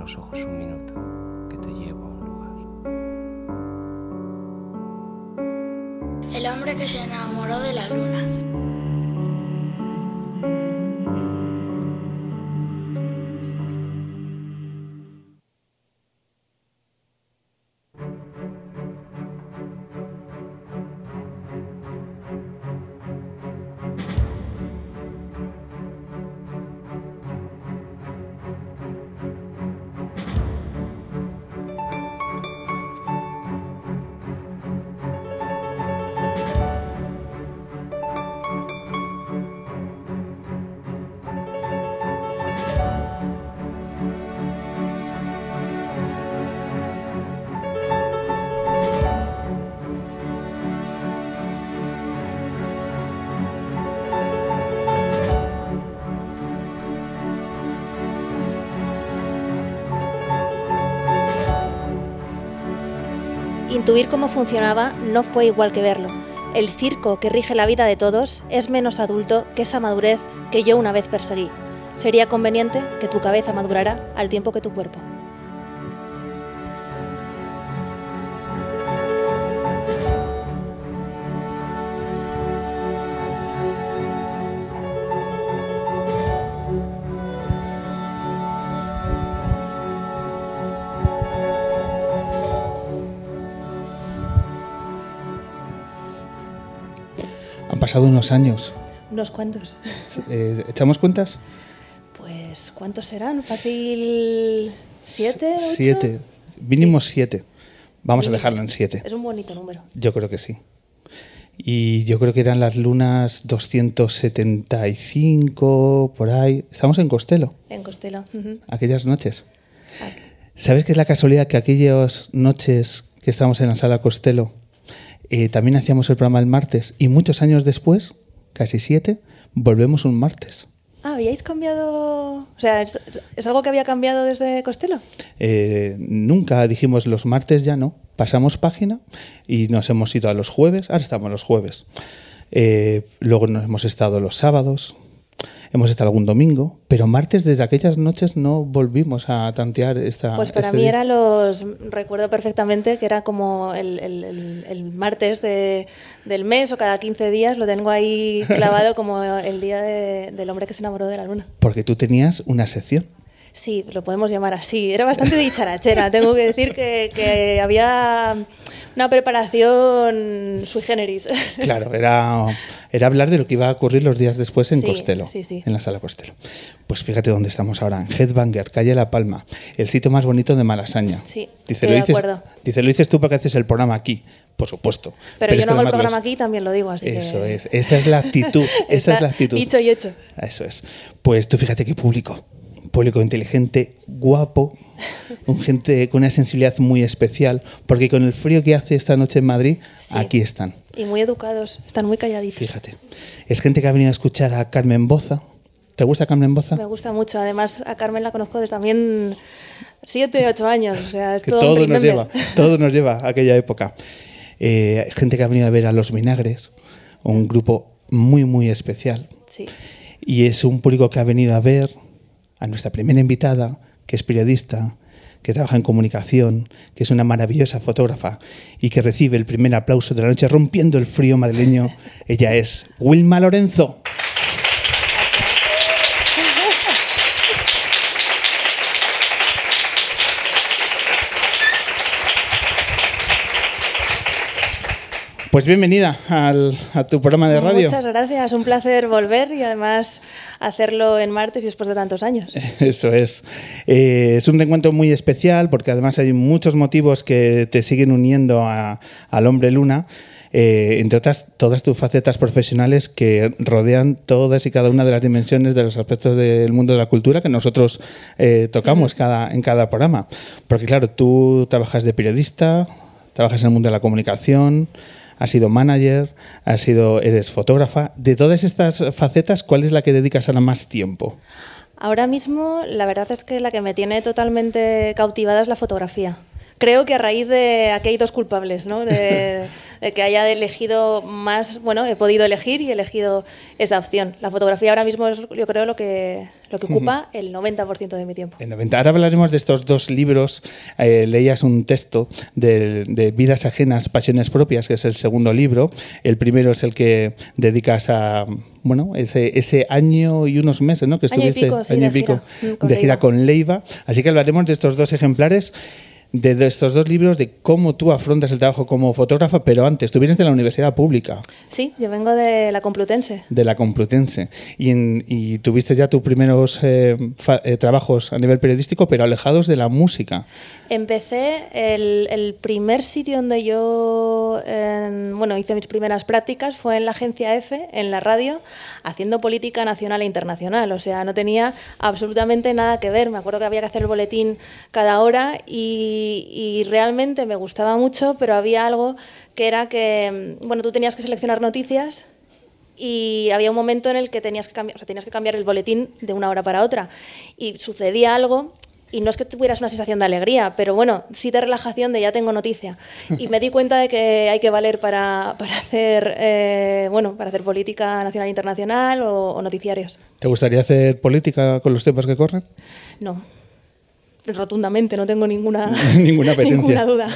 los ojos un minuto, que te llevo a un lugar. El hombre que se enamoró de la luna. Intuir cómo funcionaba no fue igual que verlo. El circo que rige la vida de todos es menos adulto que esa madurez que yo una vez perseguí. Sería conveniente que tu cabeza madurara al tiempo que tu cuerpo. Pasado unos años. ¿Unos cuantos? Eh, ¿Echamos cuentas? Pues, ¿cuántos serán? ¿Fácil siete? Ocho? Siete. Mínimo siete. Vamos a dejarlo en siete. Es un bonito número. Yo creo que sí. Y yo creo que eran las lunas 275, por ahí. Estamos en Costello. En Costello. Aquellas noches. ¿Sabes qué es la casualidad que aquellas noches que estábamos en la sala Costello eh, también hacíamos el programa el martes y muchos años después, casi siete, volvemos un martes. Ah, ¿habíais cambiado? O sea, ¿es, algo que había cambiado desde Costello? Eh, nunca dijimos los martes ya no. Pasamos página y nos hemos ido a los jueves. Ahora estamos los jueves. Eh, luego nos hemos estado los sábados, hemos estado algún domingo, pero martes desde aquellas noches no volvimos a tantear esta. Pues para este mí día. era los. Recuerdo perfectamente que era como el, el- el- el martes de- del mes o cada 15 días, lo tengo ahí clavado como el día de- del hombre que se enamoró de la luna. Porque tú tenías una sección. Sí, lo podemos llamar así. Era bastante dicharachera. Tengo que decir que, que había una preparación sui generis. Claro, era, era hablar de lo que iba a ocurrir los días después en Sí, Costello, sí, sí. en la sala Costello. Pues fíjate dónde estamos ahora, en Headbanger, calle La Palma, el sitio más bonito de Malasaña. Sí, dice, lo de dices, acuerdo. dice, lo dices tú porque haces el programa aquí, por supuesto. Pero, yo no que hago el programa aquí, también lo digo, así que... Eso es, esa es la actitud, esa es la actitud. Dicho y hecho. Eso es. Pues tú fíjate qué público. Público inteligente, guapo, un gente con una sensibilidad muy especial, porque con el frío que hace esta noche en Madrid, Sí. aquí están. Y muy educados, están muy calladitos. Fíjate. Es gente que ha venido a escuchar a Carmen Boza. ¿Te gusta Carmen Boza? Me gusta mucho. Además, a Carmen la conozco desde también siete, ocho años. O sea, es Que todo, nos lleva, todo nos lleva a aquella época. Eh, gente que ha venido a ver a Los Vinagres, un grupo muy, muy especial. Sí. Y es un público que ha venido a ver a nuestra primera invitada, que es periodista, que trabaja en comunicación, que es una maravillosa fotógrafa y que recibe el primer aplauso de la noche rompiendo el frío madrileño. Ella es Wilma Lorenzo. Pues bienvenida al- a tu programa de radio. Muchas gracias, un placer volver y además hacerlo en martes y después de tantos años. Eso es. Eh, es un reencuentro muy especial porque además hay muchos motivos que te siguen uniendo a- al hombre luna. eh, entre otras, todas tus facetas profesionales que rodean todas y cada una de las dimensiones de los aspectos del mundo de la cultura que nosotros eh, tocamos cada, en cada programa. Porque claro, tú trabajas de periodista, trabajas en el mundo de la comunicación, has sido manager, has sido, eres fotógrafa. De todas estas facetas, ¿cuál es la que dedicas ahora más tiempo? Ahora mismo, la verdad es que la que me tiene totalmente cautivada es la fotografía. Creo que a raíz de aquí hay dos culpables, ¿no? De, de que haya elegido más, bueno, he podido elegir y he elegido esa opción. La fotografía ahora mismo es, yo creo, lo que, lo que ocupa el 90% de mi tiempo. El 90. Ahora hablaremos de estos dos libros. Eh, leías un texto de, de, Vidas ajenas, pasiones propias, que es el segundo libro. El primero es el que dedicas a bueno, ese, ese año y unos meses, ¿no? Que año estuviste y pico, sí, año y pico gira, de gira con Leiva. Así que hablaremos de estos dos ejemplares de, de estos dos libros, de cómo tú afrontas el trabajo como fotógrafa, pero antes, tú vienes de la universidad pública, Sí, yo vengo de la Complutense. de la Complutense, y, en- y tuviste ya tus primeros eh, fa- eh, trabajos a nivel periodístico, pero alejados de la música. Empecé el, el primer sitio donde yo em, bueno, hice mis primeras prácticas fue en la agencia F, en la radio, haciendo política nacional e internacional. O sea, no tenía absolutamente nada que ver. Me acuerdo que había que hacer el boletín cada hora y, y realmente me gustaba mucho, pero había algo que era que, em, bueno, tú tenías que seleccionar noticias y había un momento en el que tenías que cambiar, o sea, tenías que cambiar el boletín de una hora para otra. Y sucedía algo, y no es que tuvieras una sensación de alegría, pero bueno, sí de relajación de ya tengo noticia. Y me di cuenta de que hay que valer para, para hacer, eh, bueno, para hacer política nacional e internacional o, o noticiarios. ¿Te gustaría hacer política con los tiempos que corren? No. Rotundamente, no tengo ninguna, Ninguna duda.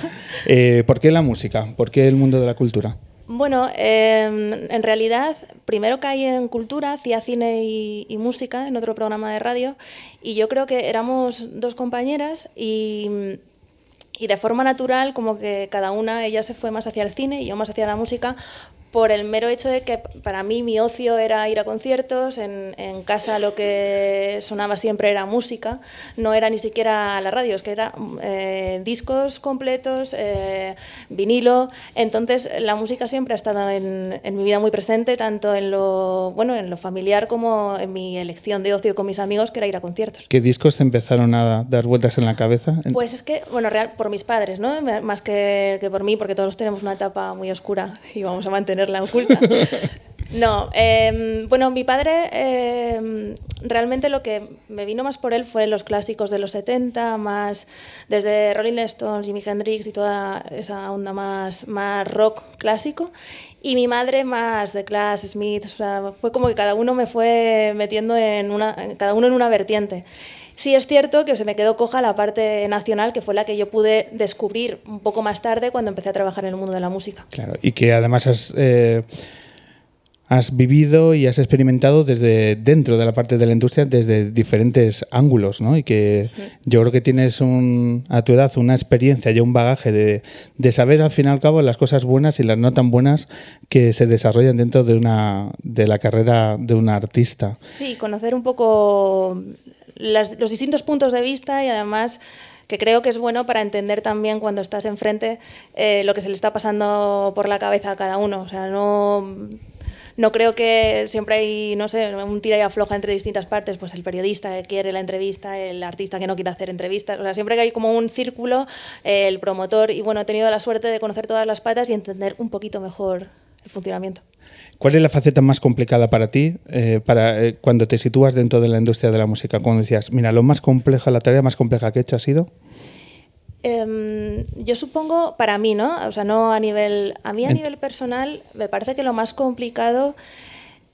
Eh, ¿Por qué la música? ¿Por qué el mundo de la cultura? Bueno, eh, en realidad, primero caí en cultura, hacía cine y, y música en otro programa de radio, y yo creo que éramos dos compañeras y, y de forma natural, como que cada una, ella se fue más hacia el cine y yo más hacia la música, por el mero hecho de que para mí mi ocio era ir a conciertos, en, en casa lo que sonaba siempre era música, no era ni siquiera la radio, es que era eh, discos completos, eh, vinilo, entonces la música siempre ha estado en, en mi vida muy presente, tanto en lo, bueno, en lo familiar como en mi elección de ocio con mis amigos, que era ir a conciertos. ¿Qué discos te empezaron a dar vueltas en la cabeza? Pues es que, bueno, real, por mis padres, ¿no? Más que, que por mí, porque todos tenemos una etapa muy oscura y vamos a mantenerla oculta. No, eh, bueno, mi padre eh, realmente lo que me vino más por él fue los clásicos de los 70, más desde Rolling Stones, Jimi Hendrix y toda esa onda más, más rock clásico. Y mi madre más de Clash, Smith, o sea, fue como que cada uno me fue metiendo en una, cada uno en una vertiente. Sí es cierto que se me quedó coja la parte nacional, que fue la que yo pude descubrir un poco más tarde cuando empecé a trabajar en el mundo de la música. Claro, y que además has, eh, has vivido y has experimentado desde dentro de la parte de la industria desde diferentes ángulos, ¿no? Y que yo creo que tienes un, a tu edad una experiencia y un bagaje de, de saber al fin y al cabo las cosas buenas y las no tan buenas que se desarrollan dentro de una de la carrera de un artista. Sí, conocer un poco las- los distintos puntos de vista y además que creo que es bueno para entender también cuando estás enfrente eh, lo que se le está pasando por la cabeza a cada uno. O sea, no, no creo que siempre hay, no sé, un tira y afloja entre distintas partes, pues el periodista que quiere la entrevista, el artista que no quiere hacer entrevistas. O sea, siempre que hay como un círculo, el promotor, y bueno, he tenido la suerte de conocer todas las patas y entender un poquito mejor el funcionamiento. ¿Cuál es la faceta más complicada para ti eh, para, eh, cuando te sitúas dentro de la industria de la música? Cuando decías, mira, lo más compleja, la tarea más compleja que he hecho ha sido... Em, yo supongo, para mí, ¿no? O sea, no a nivel. A mí a Ent- nivel personal, me parece que lo más complicado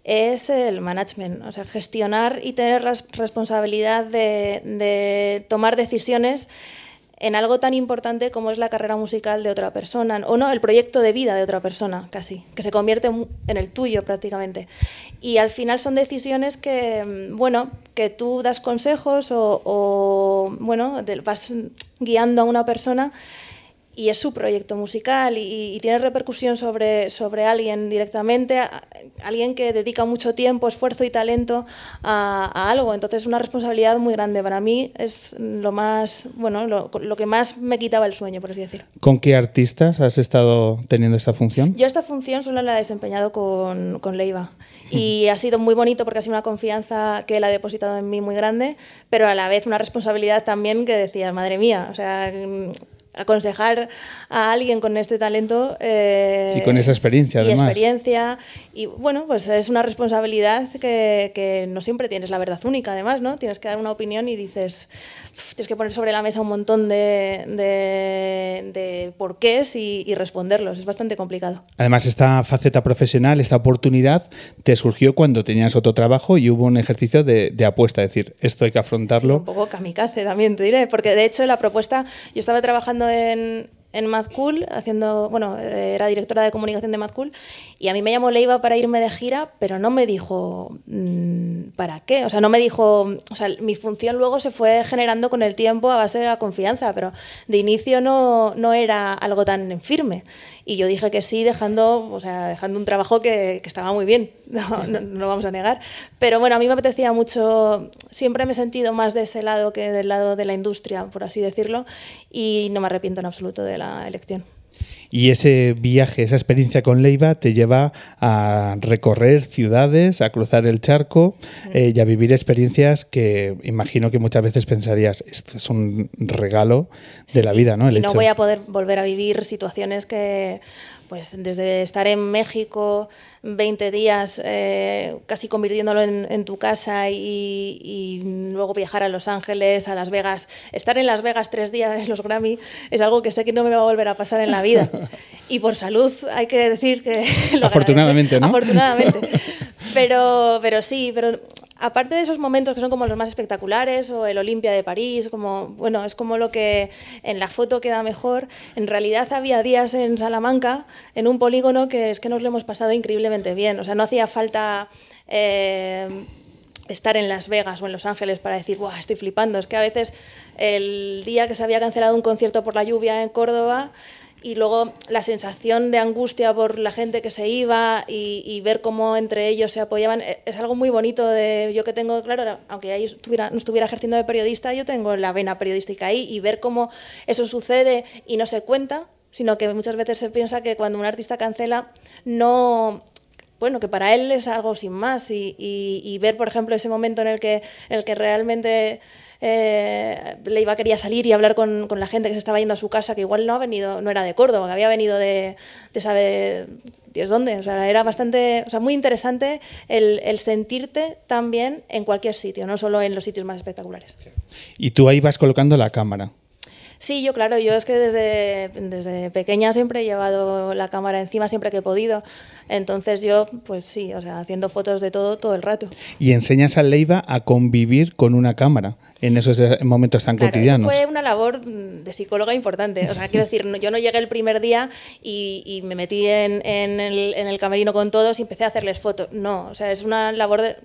es el management, o sea, gestionar y tener la responsabilidad de, de tomar decisiones en algo tan importante como es la carrera musical de otra persona, o no, el proyecto de vida de otra persona, casi, que se convierte en el tuyo prácticamente. Y al final son decisiones que, mm, bueno, que tú das consejos o, bueno, vas guiando a una persona y es su proyecto musical y, y tiene repercusión sobre, sobre alguien directamente, a- alguien que dedica mucho tiempo, esfuerzo y talento a, a algo. Entonces es una responsabilidad muy grande. Para mí es lo más, bueno, lo, lo que más me quitaba el sueño, por así decir. ¿Con qué artistas has estado teniendo esta función? Yo esta función solo la he desempeñado con, con Leiva y ha sido muy bonito porque ha sido una confianza que él ha depositado en mí muy grande, pero a la vez una responsabilidad también que decía, madre mía, o sea, aconsejar a alguien con este talento. eh, Y con esa experiencia, y además. experiencia. Y bueno, pues es una responsabilidad que, que no siempre tienes la verdad única, además, ¿no? Tienes que dar una opinión y dices, "Uf, tienes que poner sobre la mesa un montón de, de, de porqués y, y responderlos. Es bastante complicado. Además, esta faceta profesional, esta oportunidad, te surgió cuando tenías otro trabajo y hubo un ejercicio de, de apuesta, es decir, esto hay que Sí, afrontarlo. un poco kamikaze también, te diré, porque de hecho la propuesta, yo estaba trabajando en, en Mad Cool, haciendo, bueno, eh, era directora de comunicación de Mad Cool, y a mí me llamó Leiva para irme de gira, pero no me dijo mm, para qué, o sea, no me dijo, o sea, mi función luego se fue generando con el tiempo a base de la confianza, pero de inicio no, no era algo tan firme. Y yo dije que sí, dejando, o sea, dejando un trabajo que, que estaba muy bien, no, no, no lo vamos a negar. Pero bueno, a mí me apetecía mucho, siempre me he sentido más de ese lado que del lado de la industria, por así decirlo, y no me arrepiento en absoluto de la elección. Y ese viaje, esa experiencia con Leiva te lleva a recorrer ciudades, a cruzar el charco eh, y a vivir experiencias que imagino que muchas veces pensarías, esto es un regalo de la vida, ¿no? El y no hecho- voy a poder volver a vivir situaciones que, pues desde estar en México 20 días, eh, casi convirtiéndolo en, en tu casa y, y luego viajar a Los Ángeles, a Las Vegas. Estar en Las Vegas tres días en los Grammy es algo que sé que no me va a volver a pasar en la vida. Y por salud hay que decir que... lo Afortunadamente. ¿no? Afortunadamente. Pero, pero sí, pero aparte de esos momentos que son como los más espectaculares o el Olimpia de París, como bueno, es como lo que en la foto queda mejor. En realidad había días en Salamanca, en un polígono que es que nos lo hemos pasado increíblemente bien. O sea, no hacía falta eh, estar en Las Vegas o en Los Ángeles para decir, ¡guau! Estoy flipando. Es que a veces el día que se había cancelado un concierto por la lluvia en Córdoba y luego la sensación de angustia por la gente que se iba y, y ver cómo entre ellos se apoyaban eh, es algo muy bonito de yo que tengo claro aunque ahí estuviera, no estuviera ejerciendo de periodista yo tengo la vena periodística ahí y ver cómo eso sucede y no se cuenta sino que muchas veces se piensa que cuando un artista cancela no bueno, que para él es algo sin más y, y- y ver, por ejemplo, ese momento en el que, en el que realmente eh, Leiva quería salir y hablar con, con la gente que se estaba yendo a su casa, que igual no ha venido, no era de Córdoba, que había venido de, de sabe Dios dónde. O sea, era bastante, o sea, muy interesante el, el sentirte tan bien en cualquier sitio, no solo en los sitios más espectaculares. Y tú ahí vas colocando la cámara. Sí, yo claro, yo es que desde, desde pequeña siempre he llevado la cámara encima siempre que he podido. Entonces yo, pues sí, o sea, haciendo fotos de todo todo el rato. Y enseñas a Leiva a convivir con una cámara en esos eh, momentos tan Claro, cotidianos. Eso fue una labor mm, de psicóloga importante. O sea, quiero decir, yo no llegué el primer día y, y me metí en, en el, en el camerino con todos y empecé a hacerles fotos. No, o sea, es una labor de,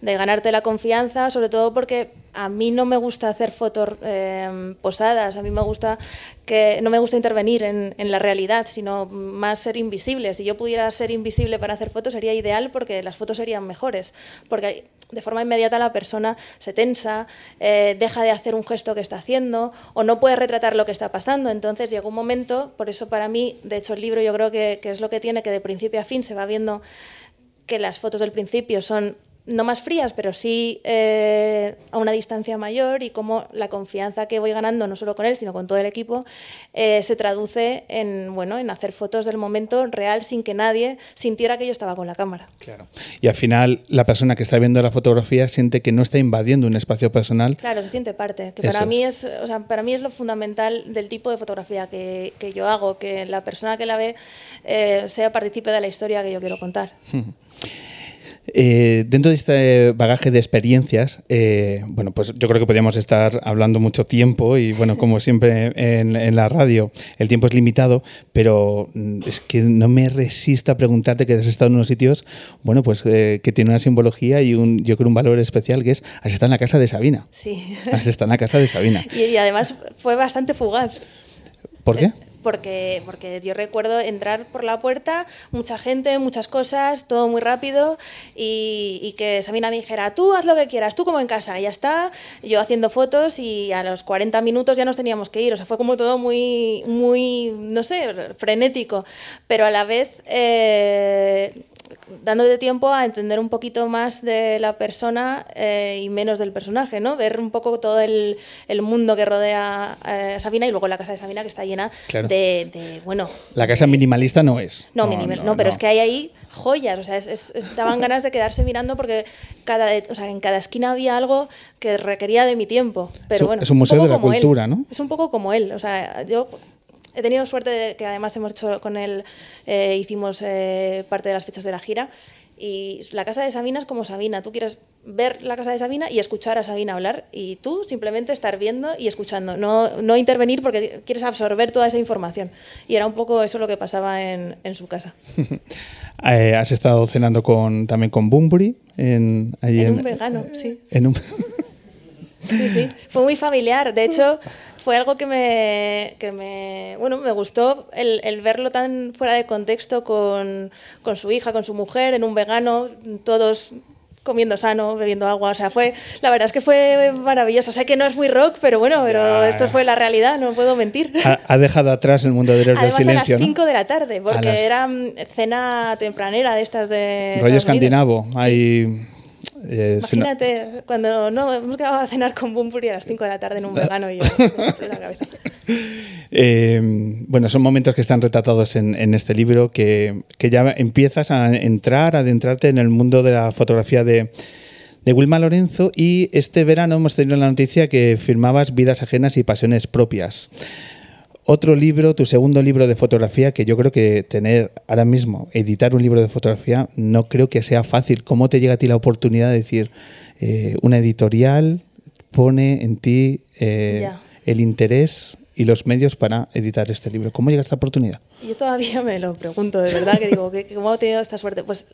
de ganarte la confianza, sobre todo porque a mí no me gusta hacer fotos eh, posadas, a mí me gusta que no me gusta intervenir en, en la realidad, sino más ser invisible. Si yo pudiera ser invisible para hacer fotos sería ideal porque las fotos serían mejores, porque de forma inmediata la persona se tensa, eh, deja de hacer un gesto que está haciendo o no puede retratar lo que está pasando. Entonces llegó un momento, por eso para mí, de hecho el libro yo creo que, que es lo que tiene, que de principio a fin se va viendo que las fotos del principio son no más frías, pero sí eh, a una distancia mayor y cómo la confianza que voy ganando, no solo con él, sino con todo el equipo, eh, se traduce en, bueno, en hacer fotos del momento real sin que nadie sintiera que yo estaba con la cámara. Claro. Y al final la persona que está viendo la fotografía siente que no está invadiendo un espacio personal. Claro, se siente parte. Que Eso para mí es, o sea, para mí es lo fundamental del tipo de fotografía que, que yo hago, que la persona que la ve eh, sea partícipe de la historia que yo quiero contar. Eh, dentro de este bagaje de experiencias, eh, bueno, pues yo creo que podríamos estar hablando mucho tiempo y bueno, como siempre en, en la radio, el tiempo es limitado, pero mm, es que no me resisto a preguntarte que has estado en unos sitios, bueno, pues eh, que tiene una simbología y un, yo creo un valor especial que es, has estado en la casa de Sabina. Sí. Has estado en la casa de Sabina. Y, y además fue bastante fugaz. ¿Por qué? Porque, porque yo recuerdo entrar por la puerta, mucha gente, muchas cosas, todo muy rápido y, y que Sabina me dijera, tú haz lo que quieras, tú como en casa, y ya está, yo haciendo fotos y a los 40 minutos ya nos teníamos que ir, o sea, fue como todo muy, muy, no sé, frenético, pero a la vez... eh, dándote tiempo a entender un poquito más de la persona eh, y menos del personaje, ¿no? Ver un poco todo el, el mundo que rodea a Sabina y luego la casa de Sabina que está llena Claro. de, de, bueno... La casa minimalista no es. No, minimal- no, pero es que hay ahí joyas, o sea, es- es- es- daban ganas de quedarse mirando porque cada, o sea, en cada esquina había algo que requería de mi tiempo. Pero Es bueno, es un museo de la él. cultura, ¿no? Es un poco como él, o sea, yo he tenido suerte de que además hemos hecho con él, eh, hicimos eh, parte de las fechas de la gira y la casa de Sabina es como Sabina, tú quieres ver la casa de Sabina y escuchar a Sabina hablar y tú simplemente estar viendo y escuchando, no, no intervenir porque quieres absorber toda esa información. Y era un poco eso lo que pasaba en, en su casa. Eh, has estado cenando con, también con Bunbury. En, allí En un vegano, sí. en un- Sí, sí. Fue muy familiar. De hecho, fue algo que me, que me, bueno, me gustó el, el verlo tan fuera de contexto con, con su hija, con su mujer, en un vegano, todos comiendo sano, bebiendo agua. O sea, fue, la verdad es que fue maravilloso. Sé que no es muy rock, pero bueno, pero Ya. esto fue la realidad, no puedo mentir. ha, ha dejado atrás el mundo de los del Además a las silencio. ¿no? 5 de la tarde, porque las- era mm, cena tempranera de estas de... Rollo escandinavo. Hay, eh, no- Imagínate, cuando no, hemos quedado a cenar con Bumburi a las 5 de la tarde en un vegano y yo la cabeza. Eh, bueno, son momentos que están retratados en, en este libro que, que ya empiezas a entrar, a adentrarte en el mundo de la fotografía de, de Wilma Lorenzo y este verano hemos tenido la noticia que firmabas Vidas ajenas y pasiones propias. Otro libro, tu segundo libro de fotografía, que yo creo que tener ahora mismo, editar un libro de fotografía, no creo que sea fácil. ¿Cómo te llega a ti la oportunidad de decir, eh, una editorial pone en ti eh, el interés y los medios para editar este libro? ¿Cómo llega esta oportunidad? Yo todavía me lo pregunto, de verdad, que digo, ¿qué- ¿cómo he tenido esta suerte? Pues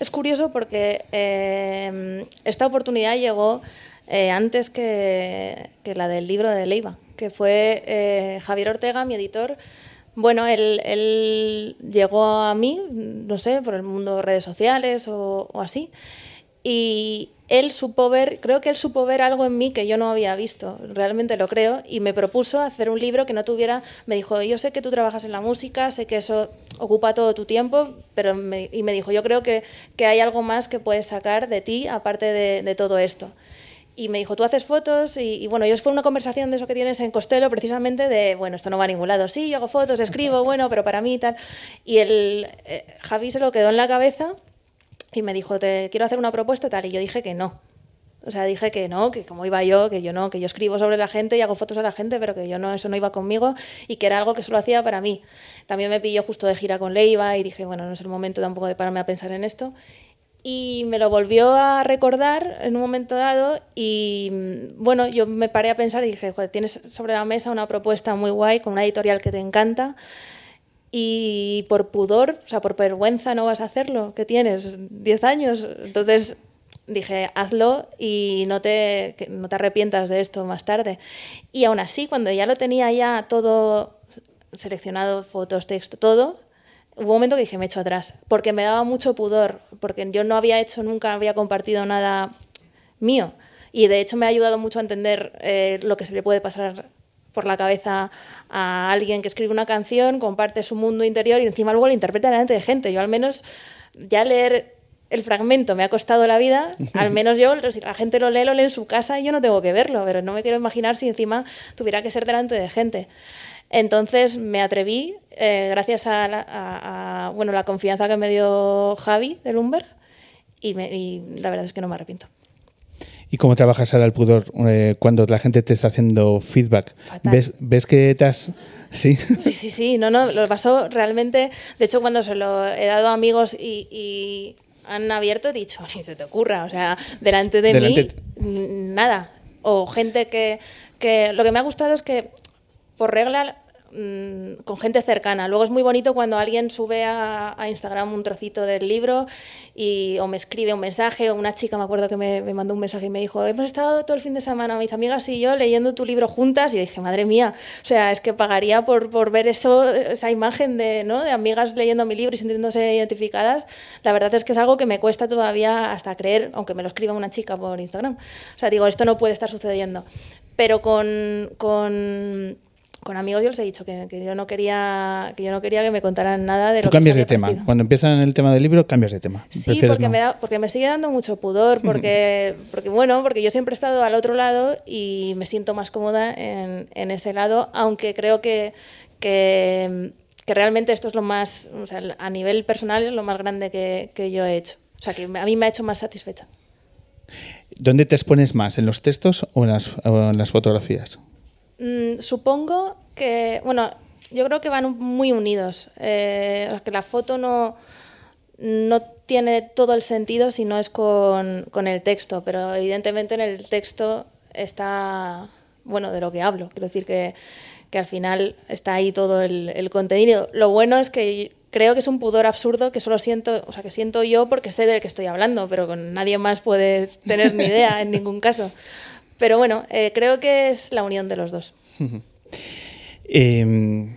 es curioso porque eh, esta oportunidad llegó eh, antes que, que la del libro de Leiva, que fue eh, Javier Ortega, mi editor. Bueno, él, llegó a mí, no sé, por el mundo de redes sociales o, así, y él supo ver, creo que él supo ver algo en mí que yo no había visto, realmente lo creo, y me propuso hacer un libro que no tuviera, me dijo, yo sé que tú trabajas en la música, sé que eso ocupa todo tu tiempo, pero y me dijo, yo creo que, que hay algo más que puedes sacar de ti aparte de, de todo esto. Y me dijo, tú haces fotos y, y bueno, yo fue una conversación de eso que tienes en Costello precisamente de, bueno, esto no va a ningún lado, sí, yo hago fotos, escribo, bueno, pero para mí y tal. Y el, eh, Javi se lo quedó en la cabeza y me dijo, te quiero hacer una propuesta tal, y yo dije que no. O sea, dije que no, que como iba yo, que yo no, que yo escribo sobre la gente y hago fotos a la gente, pero que yo no, eso no iba conmigo y que era algo que solo hacía para mí. También me pilló justo de gira con Leiva y dije, bueno, no es el momento tampoco de pararme a pensar en esto. Y me lo volvió a recordar en un momento dado y mm, bueno, yo me paré a pensar y dije, joder, tienes sobre la mesa una propuesta muy guay con una editorial que te encanta y por pudor, o sea, por vergüenza no vas a hacerlo, que tienes 10 años. Entonces dije, hazlo y no te, no te arrepientas de esto más tarde. Y aún así, cuando ya lo tenía ya todo seleccionado, fotos, texto, todo, hubo un momento que dije, me echo atrás, porque me daba mucho pudor, porque yo no había hecho, nunca había compartido nada mío. Y de hecho me ha ayudado mucho a entender eh, lo que se le puede pasar por la cabeza a alguien que escribe una canción, comparte su mundo interior y encima luego la interpreta delante de gente. Yo al menos ya leer el fragmento me ha costado la vida, al menos yo, si la gente lo lee, lo lee en su casa y yo no tengo que verlo, pero no me quiero imaginar si encima tuviera que ser delante de gente. Entonces me atreví, eh, gracias a la, a- a, bueno, la confianza que me dio Javi de Lumberg, y, me- y la verdad es que no me arrepiento. ¿Y cómo trabajas ahora el pudor eh, cuando la gente te está haciendo feedback? ¿Ves, ¿Ves que te has...? Sí. Sí, sí, sí, no, no, lo pasó realmente. De hecho, cuando se lo he dado a amigos y, y han abierto, he dicho, si se te ocurra, o sea, delante de Delante- mí, nada. O gente que, que. Lo que me ha gustado es que, por regla, mm, con gente cercana. Luego es muy bonito cuando alguien sube a, Instagram un trocito del libro y, o me escribe un mensaje, o una chica, me acuerdo que me, me mandó un mensaje y me dijo, hemos estado todo el fin de semana, mis amigas y yo, leyendo tu libro juntas, y dije, madre mía, o sea, es que pagaría por, por ver eso, esa imagen de, ¿no? de amigas leyendo mi libro y sintiéndose identificadas. La verdad es que es algo que me cuesta todavía hasta creer, aunque me lo escriba una chica por Instagram. O sea, digo, esto no puede estar sucediendo. Pero con, con con amigos yo les he dicho que, que yo no quería que yo no quería que me contaran nada de Tú lo que cambias de tema. parecido. Cuando empiezan el tema del libro, cambias de tema. Sí, porque, no. me da, porque me sigue dando mucho pudor, porque, porque bueno, porque yo siempre he estado al otro lado y me siento más cómoda en, en ese lado, aunque creo que, que, que realmente esto es lo más, o sea, a nivel personal es lo más grande que, que yo he hecho. O sea, que a mí me ha hecho más satisfecha. ¿Dónde te expones más? ¿En los textos o en las, o en las fotografías? Mm, supongo que, bueno, yo creo que van muy unidos. Eh, que la foto no, no tiene todo el sentido si no es con, con el texto, pero evidentemente en el texto está, bueno, de lo que hablo. Quiero decir que, que al final está ahí todo el, el contenido. Lo bueno es que creo que es un pudor absurdo que solo siento, o sea, que siento yo porque sé del que estoy hablando, pero con nadie más puede tener ni idea en ningún caso. Pero bueno, eh, creo que es la unión de los dos. Eh,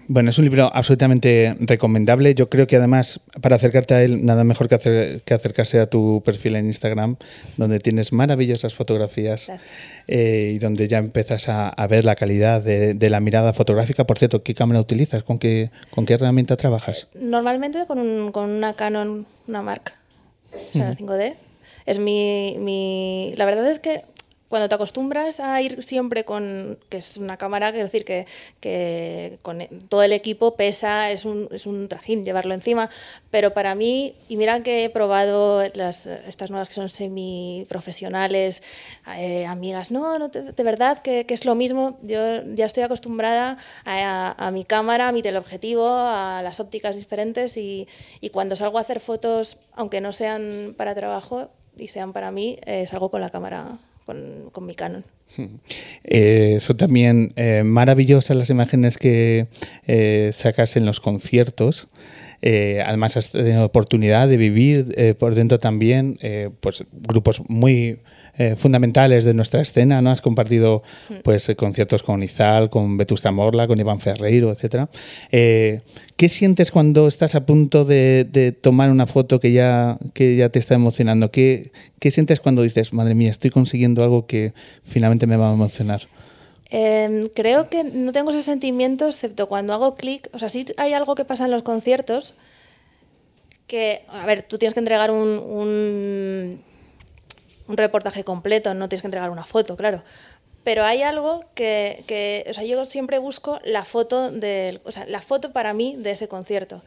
bueno, es un libro absolutamente recomendable. Yo creo que además, para acercarte a él, nada mejor que, hacer, que acercarse a tu perfil en Instagram, donde tienes maravillosas fotografías Claro. eh, y donde ya empiezas a, a ver la calidad de, de la mirada fotográfica. Por cierto, ¿qué cámara utilizas? ¿Con qué, con qué herramienta trabajas? Normalmente con, un- con una Canon, una marca, o sea, 5D. Es mi, mi... La verdad es que cuando te acostumbras a ir siempre con, que es una cámara, quiero decir que, que con todo el equipo pesa, es un, es un trajín llevarlo encima, pero para mí, y mira que he probado las, estas nuevas que son semiprofesionales, eh, amigas, no, no, de, verdad que, que es lo mismo, yo ya estoy acostumbrada a, a mi cámara, a mi teleobjetivo, a las ópticas diferentes y, y cuando salgo a hacer fotos, aunque no sean para trabajo y sean para mí, eh, salgo con la cámara, con, mi Canon. Eh, son también eh, maravillosas las imágenes que eh, sacas en los conciertos. Eh, además has tenido oportunidad de vivir eh, por dentro también eh, pues, grupos muy fundamentales de nuestra escena. ¿no? Has compartido pues, eh, conciertos con Izal, con Vetusta Morla, con Iván Ferreiro, etc. ¿Qué sientes cuando estás a punto de, de tomar una foto que ya, que ya te está emocionando? ¿Qué, ¿Qué sientes cuando dices, madre mía, estoy consiguiendo algo que finalmente me va a emocionar? Eh, creo que no tengo ese sentimiento excepto cuando hago clic. O sea, sí hay algo que pasa en los conciertos que, a ver, tú tienes que entregar un, un, un reportaje completo, no tienes que entregar una foto, claro. Pero hay algo que, que, o sea, yo siempre busco la foto del, o sea, la foto para mí de ese concierto.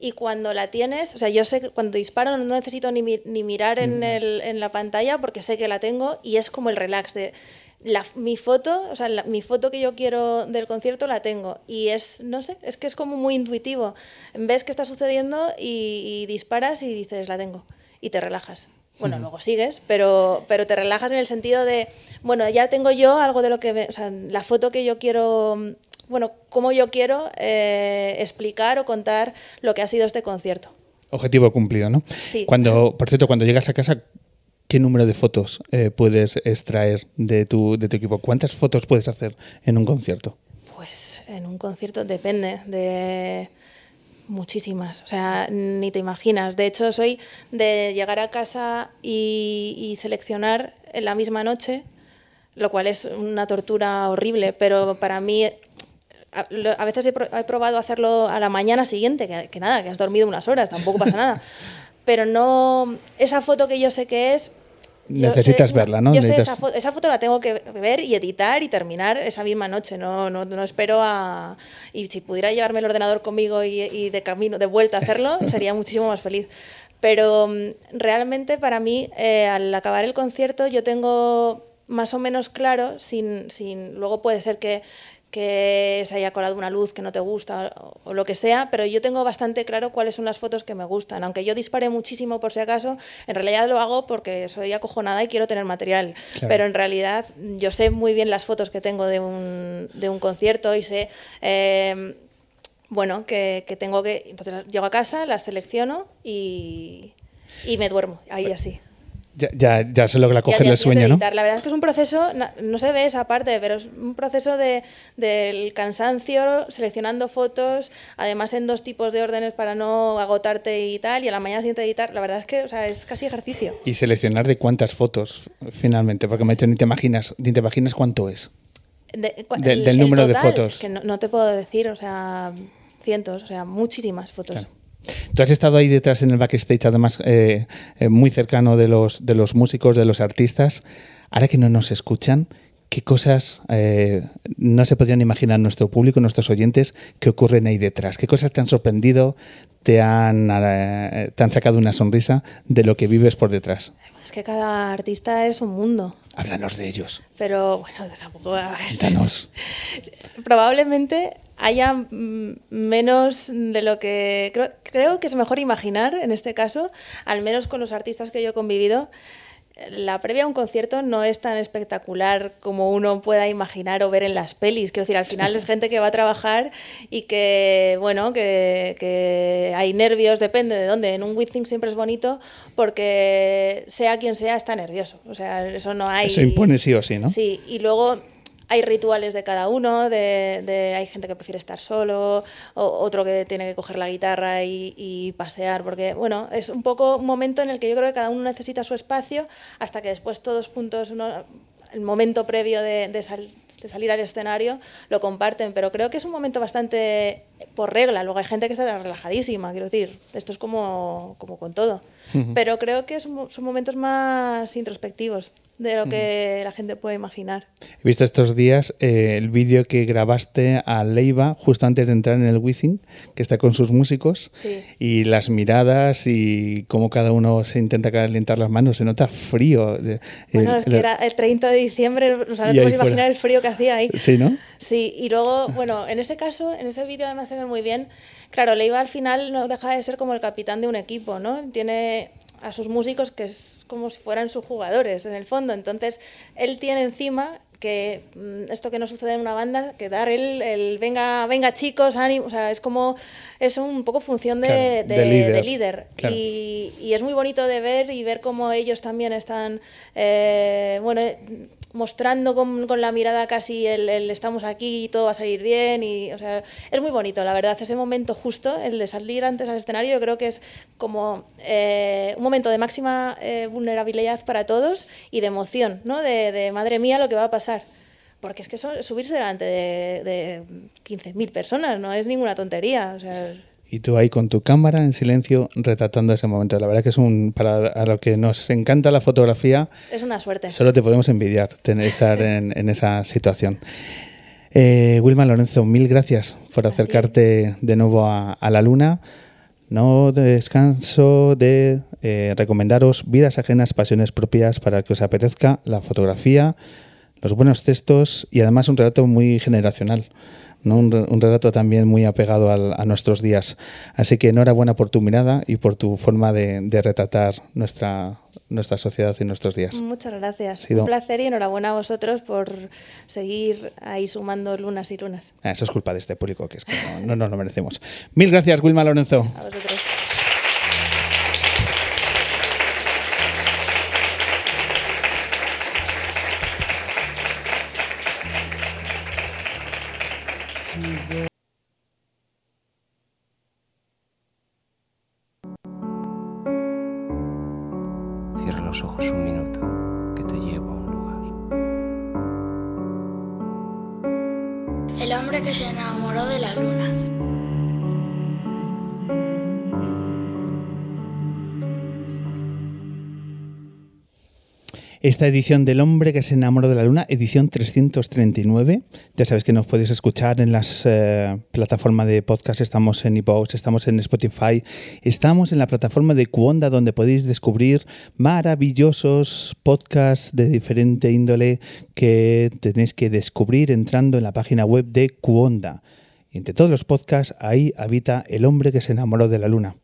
Y cuando la tienes, o sea, yo sé que cuando disparo no necesito ni, ni mirar en, el, en la pantalla porque sé que la tengo y es como el relax de la, mi foto, o sea, la- mi foto que yo quiero del concierto la tengo y es, no sé, es que es como muy intuitivo. Ves que está sucediendo y, y disparas y dices, la tengo y te relajas. Bueno, luego sigues, pero, pero te relajas en el sentido de, bueno, ya tengo yo algo de lo que, me- o sea, la foto que yo quiero, bueno, cómo yo quiero eh, explicar o contar lo que ha sido este concierto. Objetivo cumplido, ¿no? Sí. Cuando, por cierto, cuando llegas a casa, ¿qué número de fotos eh, puedes extraer de tu, de tu equipo? ¿Cuántas fotos puedes hacer en un concierto? Pues en un concierto depende de muchísimas, o sea, ni te imaginas. De hecho, soy de llegar a casa y, y seleccionar en la misma noche, lo cual es una tortura horrible, pero para mí a, veces he, pro- he probado hacerlo a la mañana siguiente, que, que nada, que has dormido unas horas, tampoco pasa nada. Pero no, esa foto que yo sé que es... Necesitas sé- verla, ¿no? Yo sé Necesitas- esa, foto, esa foto la tengo que ver y editar y terminar esa misma noche. No, no, no espero a. Y si pudiera llevarme el ordenador conmigo y, y de camino, de vuelta a hacerlo, sería muchísimo más feliz. Pero mm, realmente para mí, eh, al acabar el concierto, yo tengo más o menos claro, sin, sin luego puede ser que, que se haya colado una luz que no te gusta o, o lo que sea, pero yo tengo bastante claro cuáles son las fotos que me gustan. Aunque yo dispare muchísimo por si acaso, en realidad lo hago porque soy acojonada y quiero tener material. Claro. Pero en realidad yo sé muy bien las fotos que tengo de un, de un concierto y sé... eh, bueno, que, que tengo que... Entonces llego a casa, las selecciono y, y me duermo, ahí así. Ya, ya, ya se logra día el sueño, ¿no? La verdad es que es un proceso, na- no se ve esa parte, pero es un proceso de, del cansancio, seleccionando fotos, además en dos tipos de órdenes para no agotarte y tal, y a la mañana siguiente editar. La verdad es que o sea, es casi ejercicio. Y seleccionar de cuántas fotos, finalmente, porque me he dicho, ni te imaginas, ni te imaginas cuánto es. De- Del- el- del el número de fotos. Que no, no te puedo decir, o sea, cientos, o sea, muchísimas fotos. Claro. Tú has estado ahí detrás en el backstage, además eh, eh, muy cercano de los, de los músicos, de los artistas. Ahora que no nos escuchan, ¿qué cosas eh, no se podrían imaginar nuestro público, nuestros oyentes, que ocurren ahí detrás? ¿Qué cosas te han sorprendido, te han, eh, te han sacado una sonrisa de lo que vives por detrás? Es que cada artista es un mundo. Háblanos de ellos. Pero bueno, tampoco. Cuéntanos. Probablemente haya menos de lo que creo, creo que es mejor imaginar en este caso, al menos con los artistas que yo he convivido. La previa a un concierto no es tan espectacular como uno pueda imaginar o ver en las pelis. Quiero decir, al final es gente que va a trabajar y que, bueno, que, que hay nervios, depende de dónde. En un Withing siempre es bonito porque sea quien sea está nervioso. O sea, eso no hay. Eso impone sí o sí, ¿no? Sí, y luego hay rituales de cada uno, de, de- hay gente que prefiere estar solo, o- otro que tiene que coger la guitarra y, y pasear, porque bueno, es un poco un momento en el que yo creo que cada uno necesita su espacio hasta que después todos juntos, uno- el momento previo de, de sal- de salir al escenario, lo comparten, pero creo que es un momento bastante por regla, luego hay gente que está relajadísima, quiero decir, esto es como, como con todo, pero creo que son, son momentos más introspectivos de lo que la gente puede imaginar. He visto estos días eh, el vídeo que grabaste a Leiva justo antes de entrar en el Wizzing, que está con sus músicos, Sí. y las miradas y cómo cada uno se intenta calentar las manos. Se nota frío. Eh, Bueno, es que era el 30 de diciembre, o sea, no te puedes imaginar fuera. el frío que hacía ahí. Sí, ¿no? Sí, y luego, bueno, en ese caso, en ese vídeo además se ve muy bien. Claro, Leiva al final no deja de ser como el capitán de un equipo, ¿no? Tiene a sus músicos que es como si fueran sus jugadores, en el fondo. Entonces, él tiene encima que mm, esto que no sucede en una banda, que dar el, el venga, venga chicos, ánimo, o sea, es como, es un poco función de, Claro, de- de líder. de líder. Claro. Y, y es muy bonito de ver y ver cómo ellos también están, eh, bueno, mostrando con, con la mirada casi el, el estamos aquí y todo va a salir bien. Y, o sea, es muy bonito, la verdad, ese momento justo, el de salir antes al escenario, yo creo que es como eh, un momento de máxima eh, vulnerabilidad para todos y de emoción, ¿no? De, de, madre mía lo que va a pasar. Porque es que eso- subirse delante de, de 15.000 personas no es ninguna tontería. O sea, Y tú ahí con tu cámara en silencio retratando ese momento. La verdad que es un, para a lo que nos encanta la fotografía, es una suerte. solo te podemos envidiar tener, estar en, en esa situación. Eh, Wilma Lorenzo, mil gracias por acercarte de nuevo a, a la luna. No descanso de eh, recomendaros vidas ajenas, pasiones propias para que os apetezca la fotografía, los buenos textos y además un relato muy generacional. ¿No? Un, un relato también muy apegado al- a nuestros días. Así que enhorabuena por tu mirada y por tu forma de, de retratar nuestra, nuestra sociedad y nuestros días. Muchas gracias. Ha sido- Un placer y enhorabuena a vosotros por seguir ahí sumando lunas y lunas. Ah, Eso es culpa de este público, que es que no, no nos lo merecemos. Mil gracias, Wilma Lorenzo. A vosotros. Los ojos un minuto, que te llevo a un lugar. El hombre que se enamoró de la luna. Esta edición del hombre que se enamoró de la luna, edición 339. Ya sabes que nos puedes escuchar en las eh, plataformas de podcast. Estamos en iVoox, estamos en Spotify, estamos en la plataforma de Cuonda donde podéis descubrir maravillosos podcasts de diferente índole que tenéis que descubrir entrando en la página web de Cuonda. Entre todos los podcasts, ahí habita el hombre que se enamoró de la luna.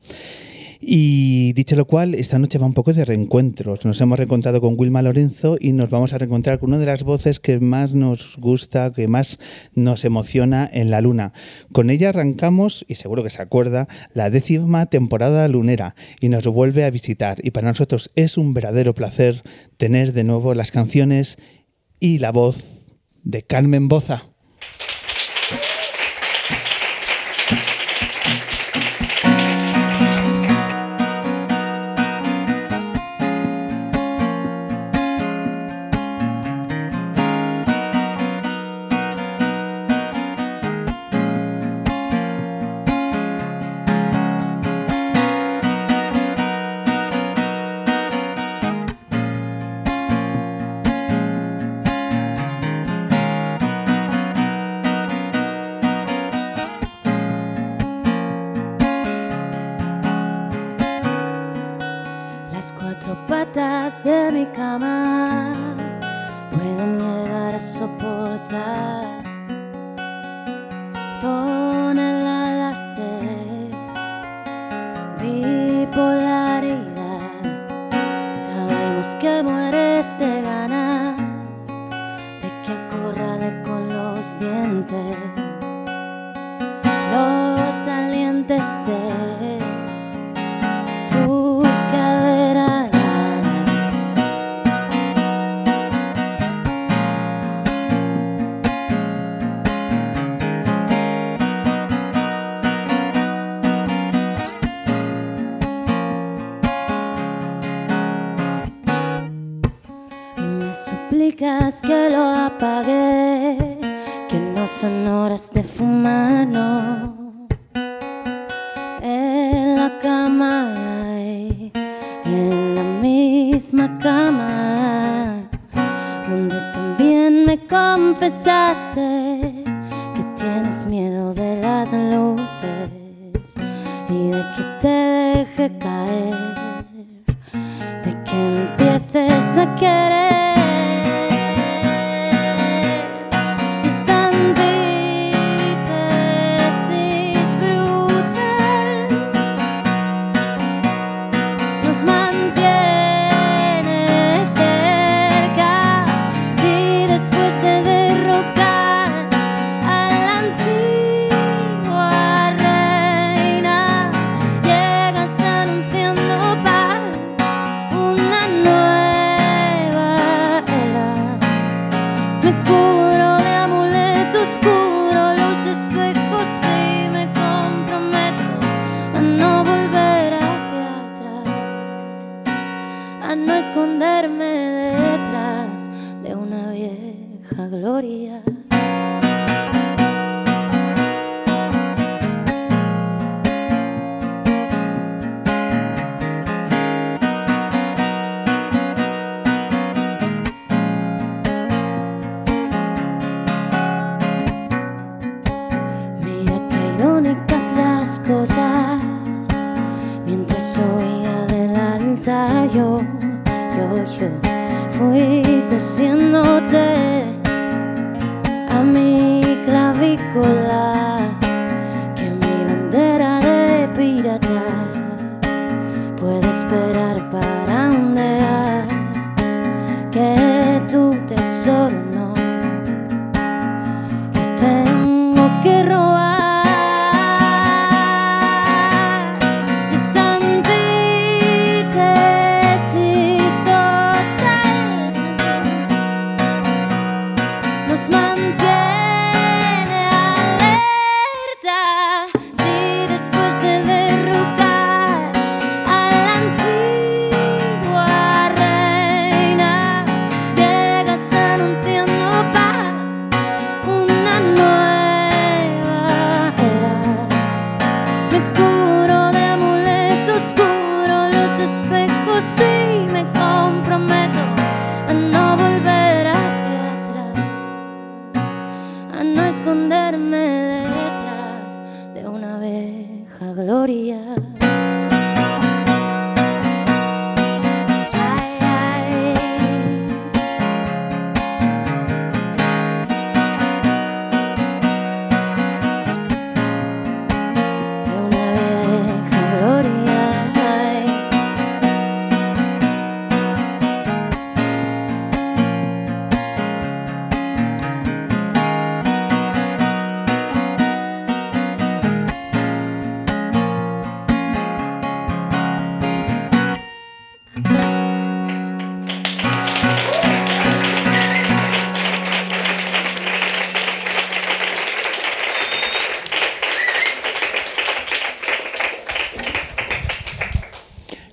Y dicho lo cual, esta noche va un poco de reencuentros. Nos hemos reencontrado con Wilma Lorenzo y nos vamos a reencontrar con una de las voces que más nos gusta, que más nos emociona en la luna. Con ella arrancamos, y seguro que se acuerda, la décima temporada lunera y nos vuelve a visitar. Y para nosotros es un verdadero placer tener de nuevo las canciones y la voz de Carmen Boza.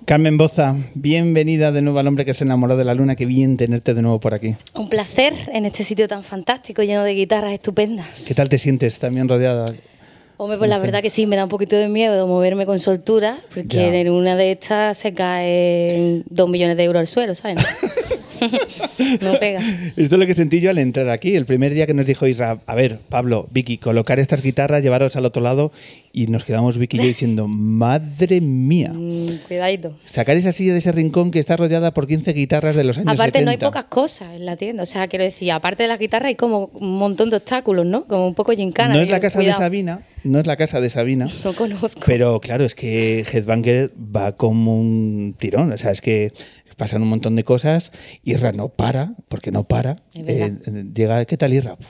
Carmen Boza, bienvenida de nuevo al hombre que se enamoró de la luna, qué bien tenerte de nuevo por aquí. Un placer en este sitio tan fantástico, lleno de guitarras estupendas. ¿Qué tal te sientes también rodeada? Hombre, pues la verdad que sí, me da un poquito de miedo moverme con soltura, porque en una de estas se caen dos millones de euros al suelo, ¿sabes? no pega. Esto es lo que sentí yo al entrar aquí. El primer día que nos dijo Isra, a ver, Pablo, Vicky, colocar estas guitarras, llevaros al otro lado. Y nos quedamos Vicky y yo diciendo, madre mía. Mm, cuidadito. Sacar esa silla de ese rincón que está rodeada por 15 guitarras de los años Aparte, 70. no hay pocas cosas en la tienda. O sea, quiero decir, aparte de la guitarra, hay como un montón de obstáculos, ¿no? Como un poco gincana. No es la casa cuidado. de Sabina, no es la casa de Sabina. No conozco. Pero claro, es que Headbanger va como un tirón. O sea, es que pasan un montón de cosas. Irra no para, porque no para. Verdad. Eh, llega, ¿qué tal Irra? Uf,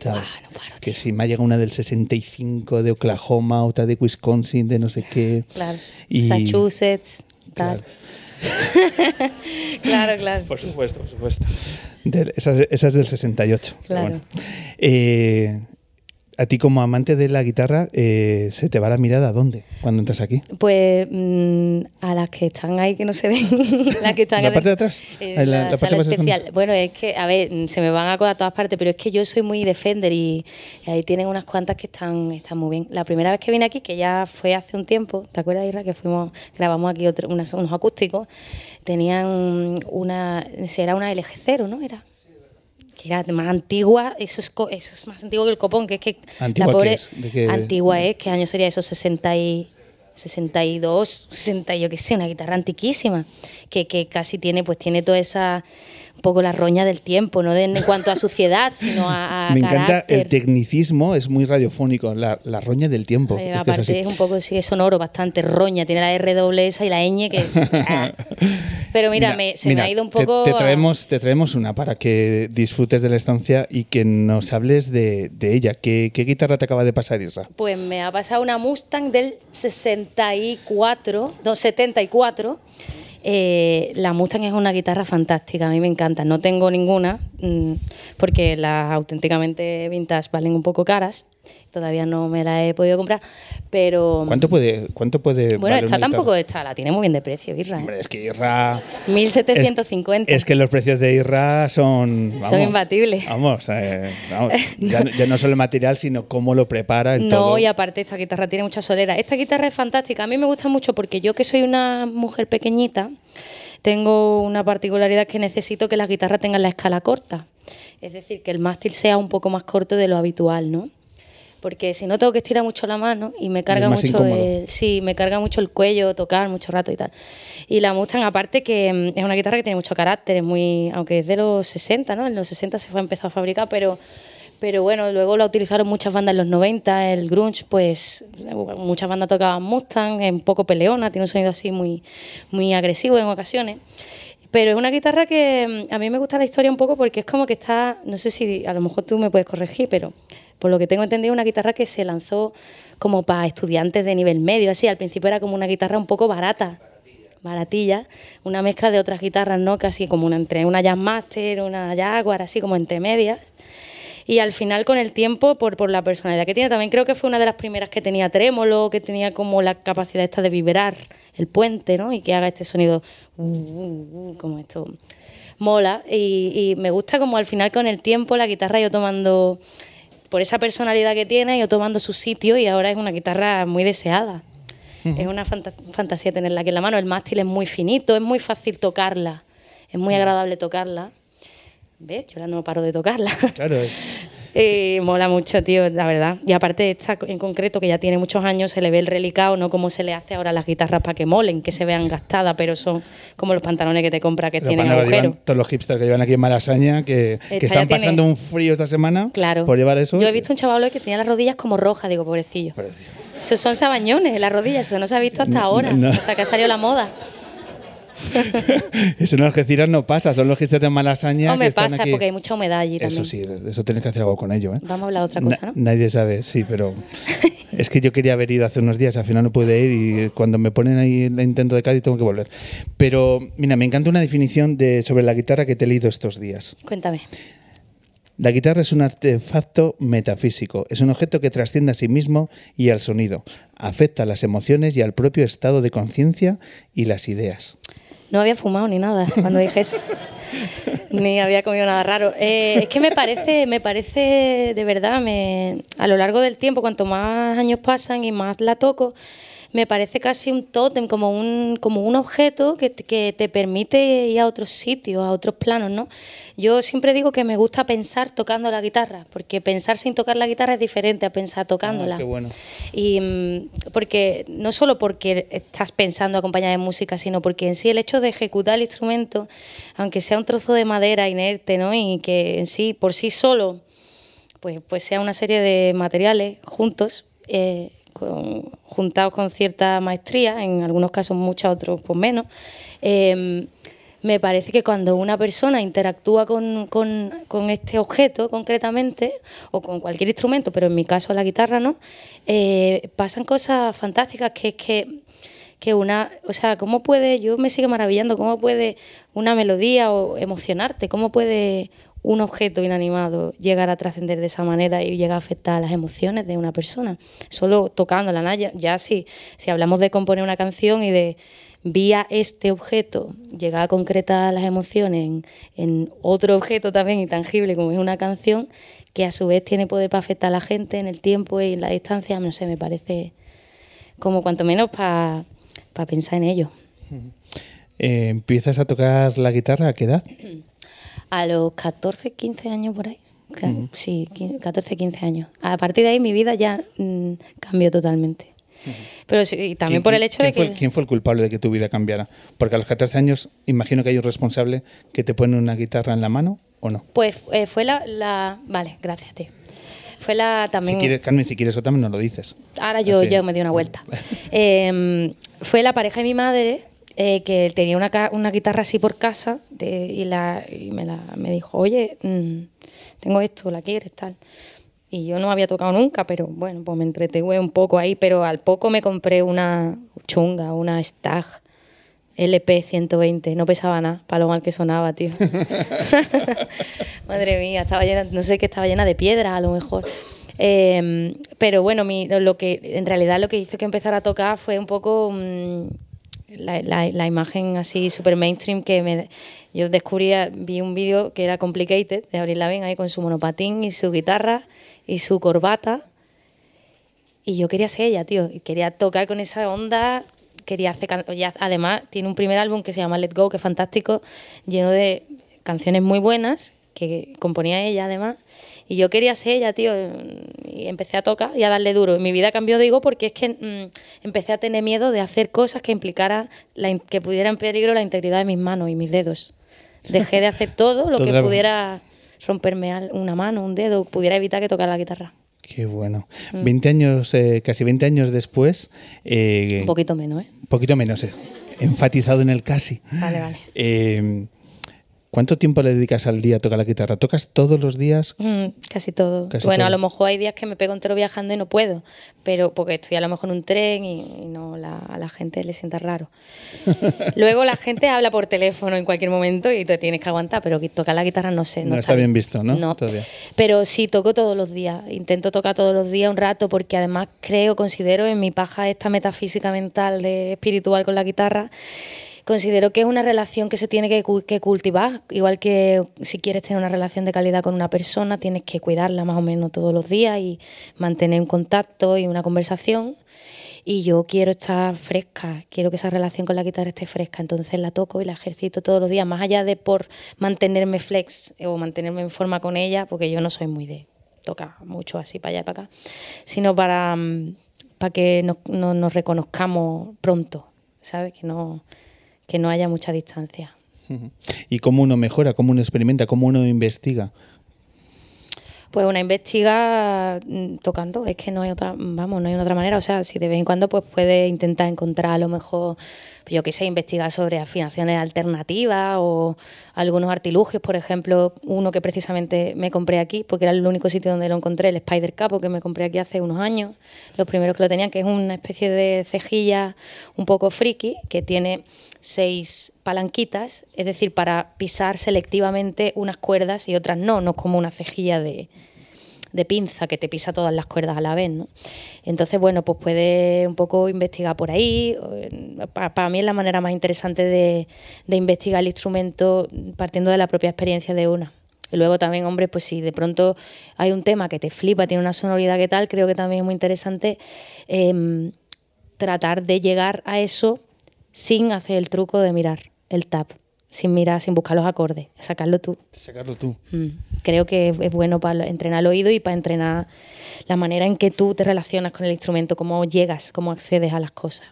¿sabes? Buah, no paro, que tío. si me ha llegado una del 65 de Oklahoma, otra de Wisconsin, de no sé qué. Claro. Y- Massachusetts, tal. Claro, claro. Por supuesto, por supuesto. De- esa, es- esa es del 68. pero Claro. bueno. Eh, a ti como amante de la guitarra, eh, ¿se te va la mirada a dónde cuando entras aquí? Pues mm, a las que están ahí que no se ven, las que están ¿La parte de atrás? Ahí la- sala especial. Bueno, es que, a ver, se me van a a todas partes, pero es que yo soy muy defender y, y ahí tienen unas cuantas que están, están muy bien. La primera vez que vine aquí, que ya fue hace un tiempo, ¿te acuerdas, Isra? Que fuimos, grabamos aquí otro, unas- unos acústicos, tenían una, era una LG0, ¿no? Era que era más antigua, eso es, co- eso es más antiguo que el copón, que es que ¿Antigua la pobre es? ¿De qué? antigua es, ¿qué año sería eso? 60 y 62, 60, yo qué sé, una guitarra antiquísima, que, que casi tiene, pues tiene toda esa, un poco la roña del tiempo, no de, en cuanto a suciedad, sino a, a Me encanta carácter. el tecnicismo, es muy radiofónico, la, la roña del tiempo. Eh, es es aparte un poco sí, es sonoro, bastante roña, tiene la R esa y la ñ que es... ah. Pero mira, me- se mira, me ha ido un te- poco... Te, a- traemos, te traemos una para que disfrutes de la estancia y que nos hables de, de ella. ¿Qué, qué guitarra te acaba de pasar, Isra? Pues me ha pasado una Mustang del 64, no, 74. Eh, la Mustang es una guitarra fantástica, a mí me encanta. No tengo ninguna, mm, porque las auténticamente vintage valen un poco caras. Todavía no me la he podido comprar, pero... ¿Cuánto puede, cuánto puede Bueno, valer esta tampoco está, la tiene muy bien de precio, Irra. ¿eh? Hombre, es que Irra... 1750. Es, es que los precios de Irra son... Son imbatibles. Vamos, eh, vamos, ya, no- ya no solo el material, sino cómo lo prepara en No, todo. y aparte esta guitarra tiene mucha solera. Esta guitarra es fantástica. A mí me gusta mucho porque yo que soy una mujer pequeñita, tengo una particularidad que necesito que las guitarras tengan la escala corta. Es decir, que el mástil sea un poco más corto de lo habitual, ¿no? Porque si no tengo que estirar mucho la mano y me carga mucho incómodo. el, sí, me carga mucho el cuello, tocar mucho rato y tal. Y la Mustang, aparte que mm, es una guitarra que tiene mucho carácter, es muy, aunque es de los 60, ¿no? En los 60 se fue a empezar a fabricar, pero pero bueno, luego la utilizaron muchas bandas en los 90, el grunge, pues muchas bandas tocaban Mustang, es un poco peleona, tiene un sonido así muy, muy agresivo en ocasiones. Pero es una guitarra que mm, a mí me gusta la historia un poco porque es como que está, no sé si a lo mejor tú me puedes corregir, pero por lo que tengo entendido, una guitarra que se lanzó como para estudiantes de nivel medio, así. Al principio era como una guitarra un poco barata, baratilla, una mezcla de otras guitarras, ¿no? Casi como una, entre una Jazzmaster, una Jaguar, así como entre medias. Y al final, con el tiempo, por, por la personalidad que tiene, también creo que fue una de las primeras que tenía trémolo, que tenía como la capacidad esta de vibrar el puente, ¿no? Y que haga este sonido uh, uh, uh, como esto. Mola. Y, y me gusta como al final, con el tiempo, la guitarra yo tomando, por esa personalidad que tiene, yo tomando su sitio y ahora es una guitarra muy deseada. Es una fanta- fantasía tenerla aquí en la mano. El mástil es muy finito, es muy fácil tocarla. Es muy agradable tocarla. ¿Ves? Yo ahora no paro de tocarla. Claro, Eh, mola mucho, tío, la verdad. Y aparte, esta en concreto, que ya tiene muchos años, se le ve el relicado, no como se le hace ahora a las guitarras para que molen, que se vean gastadas, pero son como los pantalones que te compras que Los tienen pantalones agujero. llevan todos los hipsters que llevan aquí en Malasaña, que, están tiene- pasando un frío esta semana Claro. por llevar eso. Yo he visto un chaval hoy que tenía las rodillas como rojas, digo, pobrecillo. Parece. Esos son sabañones las rodillas, eso no se ha visto hasta No, ahora, no. hasta que ha salido la moda. Eso en Algeciras no pasa, son los hipsters de Malasaña. Que están pasa aquí. porque hay mucha humedad allí Eso también. sí, eso tienes que hacer algo con ello. ¿eh? Vamos a hablar de otra cosa, Na- ¿no? Nadie sabe, sí, pero es que yo quería haber ido hace unos días, al final no pude ir y cuando me ponen ahí el intento de Cádiz tengo que volver. Pero mira, me encanta una definición de, sobre la guitarra que te he leído estos días. Cuéntame. La guitarra es un artefacto metafísico, es un objeto que trasciende a sí mismo y al sonido, afecta a las emociones y al propio estado de conciencia y las ideas. No había fumado ni nada cuando dije eso. ni había comido nada raro. Eh, es que me parece, me parece de verdad, me, a lo largo del tiempo, cuanto más años pasan y más la toco, me parece casi un tótem, como un, como un objeto que, te- que te permite ir a otros sitios, a otros planos, ¿no? Yo siempre digo que me gusta pensar tocando la guitarra, porque pensar sin tocar la guitarra es diferente a pensar tocándola. Ah, qué bueno. Y mm, porque no solo porque estás pensando acompañada de música, sino porque en sí el hecho de ejecutar el instrumento, aunque sea un trozo de madera inerte, ¿no? Y que en sí, por sí solo, pues, pues sea una serie de materiales juntos, eh, juntados con cierta maestría, en algunos casos muchas, otros pues menos. eh, me parece que cuando una persona interactúa con, con- este objeto concretamente, o con cualquier instrumento, pero en mi caso la guitarra, ¿no? Eh, pasan cosas fantásticas que es que, que una, o sea, ¿cómo puede, yo me sigue maravillando, cómo puede una melodía o emocionarte, cómo puede un objeto inanimado llegar a trascender de esa manera y llegar a afectar a las emociones de una persona, solo tocándola, ¿no? ya, ya si, si hablamos de componer una canción y de vía este objeto llegar a concretar las emociones en, en otro objeto también intangible como es una canción, que a su vez tiene poder para afectar a la gente en el tiempo y en la distancia, no sé, me parece como cuanto menos para pensar en ello. Eh, ¿Empiezas a tocar la guitarra a qué edad? A los 14, 15 años por ahí. Sí, qui- 14, 15 años. A partir de ahí mi vida ya mm, cambió totalmente. Pero sí, también ¿Quién- por el hecho de que... Fue, ¿Quién fue el culpable de que tu vida cambiara? Porque a los 14 años imagino que hay un responsable que te pone una guitarra en la mano o no. Pues eh, fue la, la... Vale, gracias, tío. Fue la también... Si quieres, Carmen, si quieres eso también nos lo dices. Ahora yo, Así. yo me di una vuelta. Eh, fue la pareja de mi madre eh, que tenía una, una guitarra así por casa y, la, y me, la, me dijo, oye, mm, tengo esto, ¿la quieres? Tal. Y yo no había tocado nunca, pero bueno, pues me entretuve un poco ahí, pero al poco me compré una chunga, una Stag LP 120, no pesaba nada, para lo mal que sonaba, tío. Madre mía, estaba llena, no sé qué estaba llena de piedras a lo mejor. Eh, pero bueno, lo que en realidad lo que hizo que empezara a tocar fue un poco mm, la, la- imagen así super mainstream que me, yo descubría, vi un vídeo que era Complicated de Abril Lavigne ahí con su monopatín y su guitarra y su corbata. Y yo quería ser ella, tío, y quería tocar con esa onda, quería hacer además tiene un primer álbum que se llama Let Go, que es fantástico, lleno de canciones muy buenas que componía ella además, y yo quería ser ella, tío, y empecé a tocar y a darle duro. Y mi vida cambió, digo, porque es que mm, empecé a tener miedo de hacer cosas que la in- que pudiera en peligro la integridad de mis manos y mis dedos. Dejé de hacer todo lo que pudiera romperme una mano, un dedo, pudiera evitar que tocara la guitarra. Qué bueno. Mm. 20 años, eh, casi 20 años después, eh, Un poquito menos, ¿eh? poquito menos, eh, enfatizado en el casi. Vale, vale. ¿Cuánto tiempo le dedicas al día a tocar la guitarra? ¿Tocas todos los días? Mm, casi todo. Casi bueno, todo. a lo mejor hay días que me pego entero viajando y no puedo, pero porque estoy a lo mejor en un tren y, y no la- a la gente le sienta raro. Luego la gente habla por teléfono en cualquier momento y te tienes que aguantar, pero tocar la guitarra no sé. No, No está bien visto, ¿no? Todavía. Pero sí, toco todos los días. Intento tocar todos los días un rato porque además creo, considero en mi paja esta metafísica mental, de, espiritual con la guitarra, considero que es una relación que se tiene que, cu- que cultivar. Igual que si quieres tener una relación de calidad con una persona, tienes que cuidarla más o menos todos los días y mantener un contacto y una conversación. Y yo quiero estar fresca, quiero que esa relación con la guitarra esté fresca, entonces la toco y la ejercito todos los días, más allá de por mantenerme flex o mantenerme en forma con ella, porque yo no soy muy de tocar mucho así para allá y para acá, sino para, mm, para que nos, no- nos reconozcamos pronto, ¿sabes? Que no, que no haya mucha distancia. ¿Y cómo uno mejora, cómo uno experimenta, cómo uno investiga? Pues una investiga mm, tocando, es que no hay otra, vamos, no hay otra manera. O sea, si de vez en cuando pues puede intentar encontrar a lo mejor, yo qué sé, investigar sobre afinaciones alternativas o algunos artilugios, por ejemplo, uno que precisamente me compré aquí, porque era el único sitio donde lo encontré, el Spider Capo, que me compré aquí hace unos años, los primeros que lo tenían, que es una especie de cejilla un poco friki, que tiene seis palanquitas, es decir, para pisar selectivamente unas cuerdas y otras no, no como una cejilla de, de pinza que te pisa todas las cuerdas a la vez, ¿no? Entonces, bueno, pues puede un poco investigar por ahí. Para mí es la manera más interesante de, de investigar el instrumento partiendo de la propia experiencia de una. Y luego también, hombre, pues si de pronto hay un tema que te flipa, tiene una sonoridad que tal, creo que también es muy interesante. em, tratar de llegar a eso sin hacer el truco de mirar el tap, sin mirar, sin buscar los acordes, sacarlo tú. Sacarlo tú. Mm. Creo que es bueno para entrenar el oído y para entrenar la manera en que tú te relacionas con el instrumento, cómo llegas, cómo accedes a las cosas.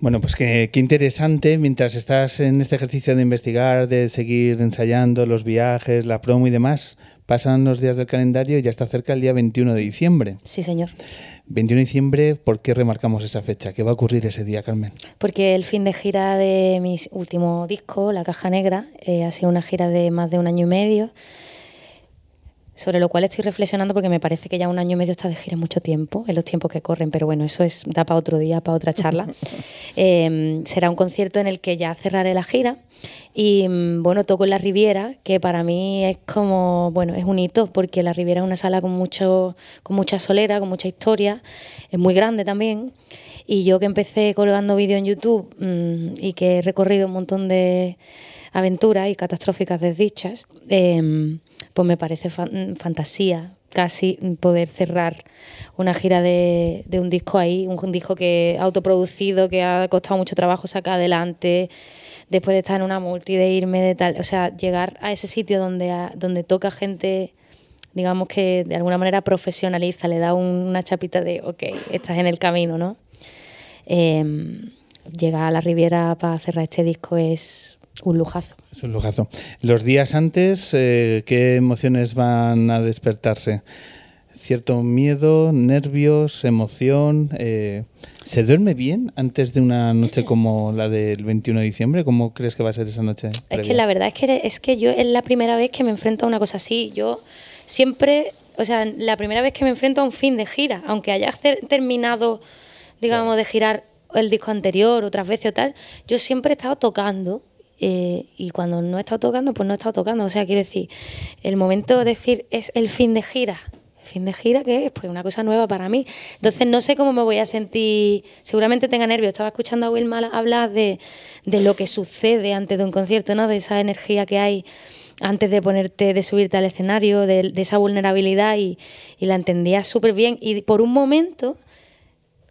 Bueno, pues qué, qué, interesante, mientras estás en este ejercicio de investigar, de seguir ensayando los viajes, la promo y demás, pasan los días del calendario y ya está cerca el día 21 de diciembre. Sí, señor. 21 de diciembre, ¿por qué remarcamos esa fecha? ¿Qué va a ocurrir ese día, Carmen? Porque el fin de gira de mi último disco, La Caja Negra, eh, ha sido una gira de más de un año y medio sobre lo cual estoy reflexionando porque me parece que ya un año y medio está de gira mucho tiempo, en los tiempos que corren, pero bueno, eso es da para otro día, para otra charla. eh, será un concierto en el que ya cerraré la gira y mm, bueno, toco en la Riviera, que para mí es como, bueno, es un hito porque la Riviera es una sala con mucho con mucha solera, con mucha historia, es muy grande también. Y yo que empecé colgando vídeos en YouTube mmm, y que he recorrido un montón de aventuras y catastróficas desdichas, eh, pues me parece fan fantasía casi poder cerrar una gira de, un disco ahí, un, disco que autoproducido, que ha costado mucho trabajo sacar adelante, después de estar en una multi, de irme de tal, o sea, llegar a ese sitio donde, donde toca gente, digamos que de alguna manera profesionaliza, le da un, una chapita de, ok, estás en el camino, ¿no? Eh, llegar a la Riviera para cerrar este disco es un lujazo. Es un lujazo. Los días antes, eh, ¿qué emociones van a despertarse? Cierto miedo, nervios, emoción. Eh, ¿Se duerme bien antes de una noche como la del 21 de diciembre? ¿Cómo crees que va a ser esa noche? Es que la verdad es que, es que yo es la primera vez que me enfrento a una cosa así. Yo siempre, o sea, la primera vez que me enfrento a un fin de gira, aunque haya terminado, digamos, de girar el disco anterior, otras veces o tal, yo siempre he estado tocando eh, y cuando no estado tocando, pues no estado tocando. O sea, quiere decir, el momento de decir es el fin de gira. ¿El fin de gira qué es? Pues una cosa nueva para mí. Entonces no sé cómo me voy a sentir. Seguramente tenga nervios. Estaba escuchando a Wilma hablar de, de lo que sucede antes de un concierto, ¿no? De esa energía que hay antes de ponerte, de subirte al escenario, de, de esa vulnerabilidad y, y la entendía súper bien. Y por un momento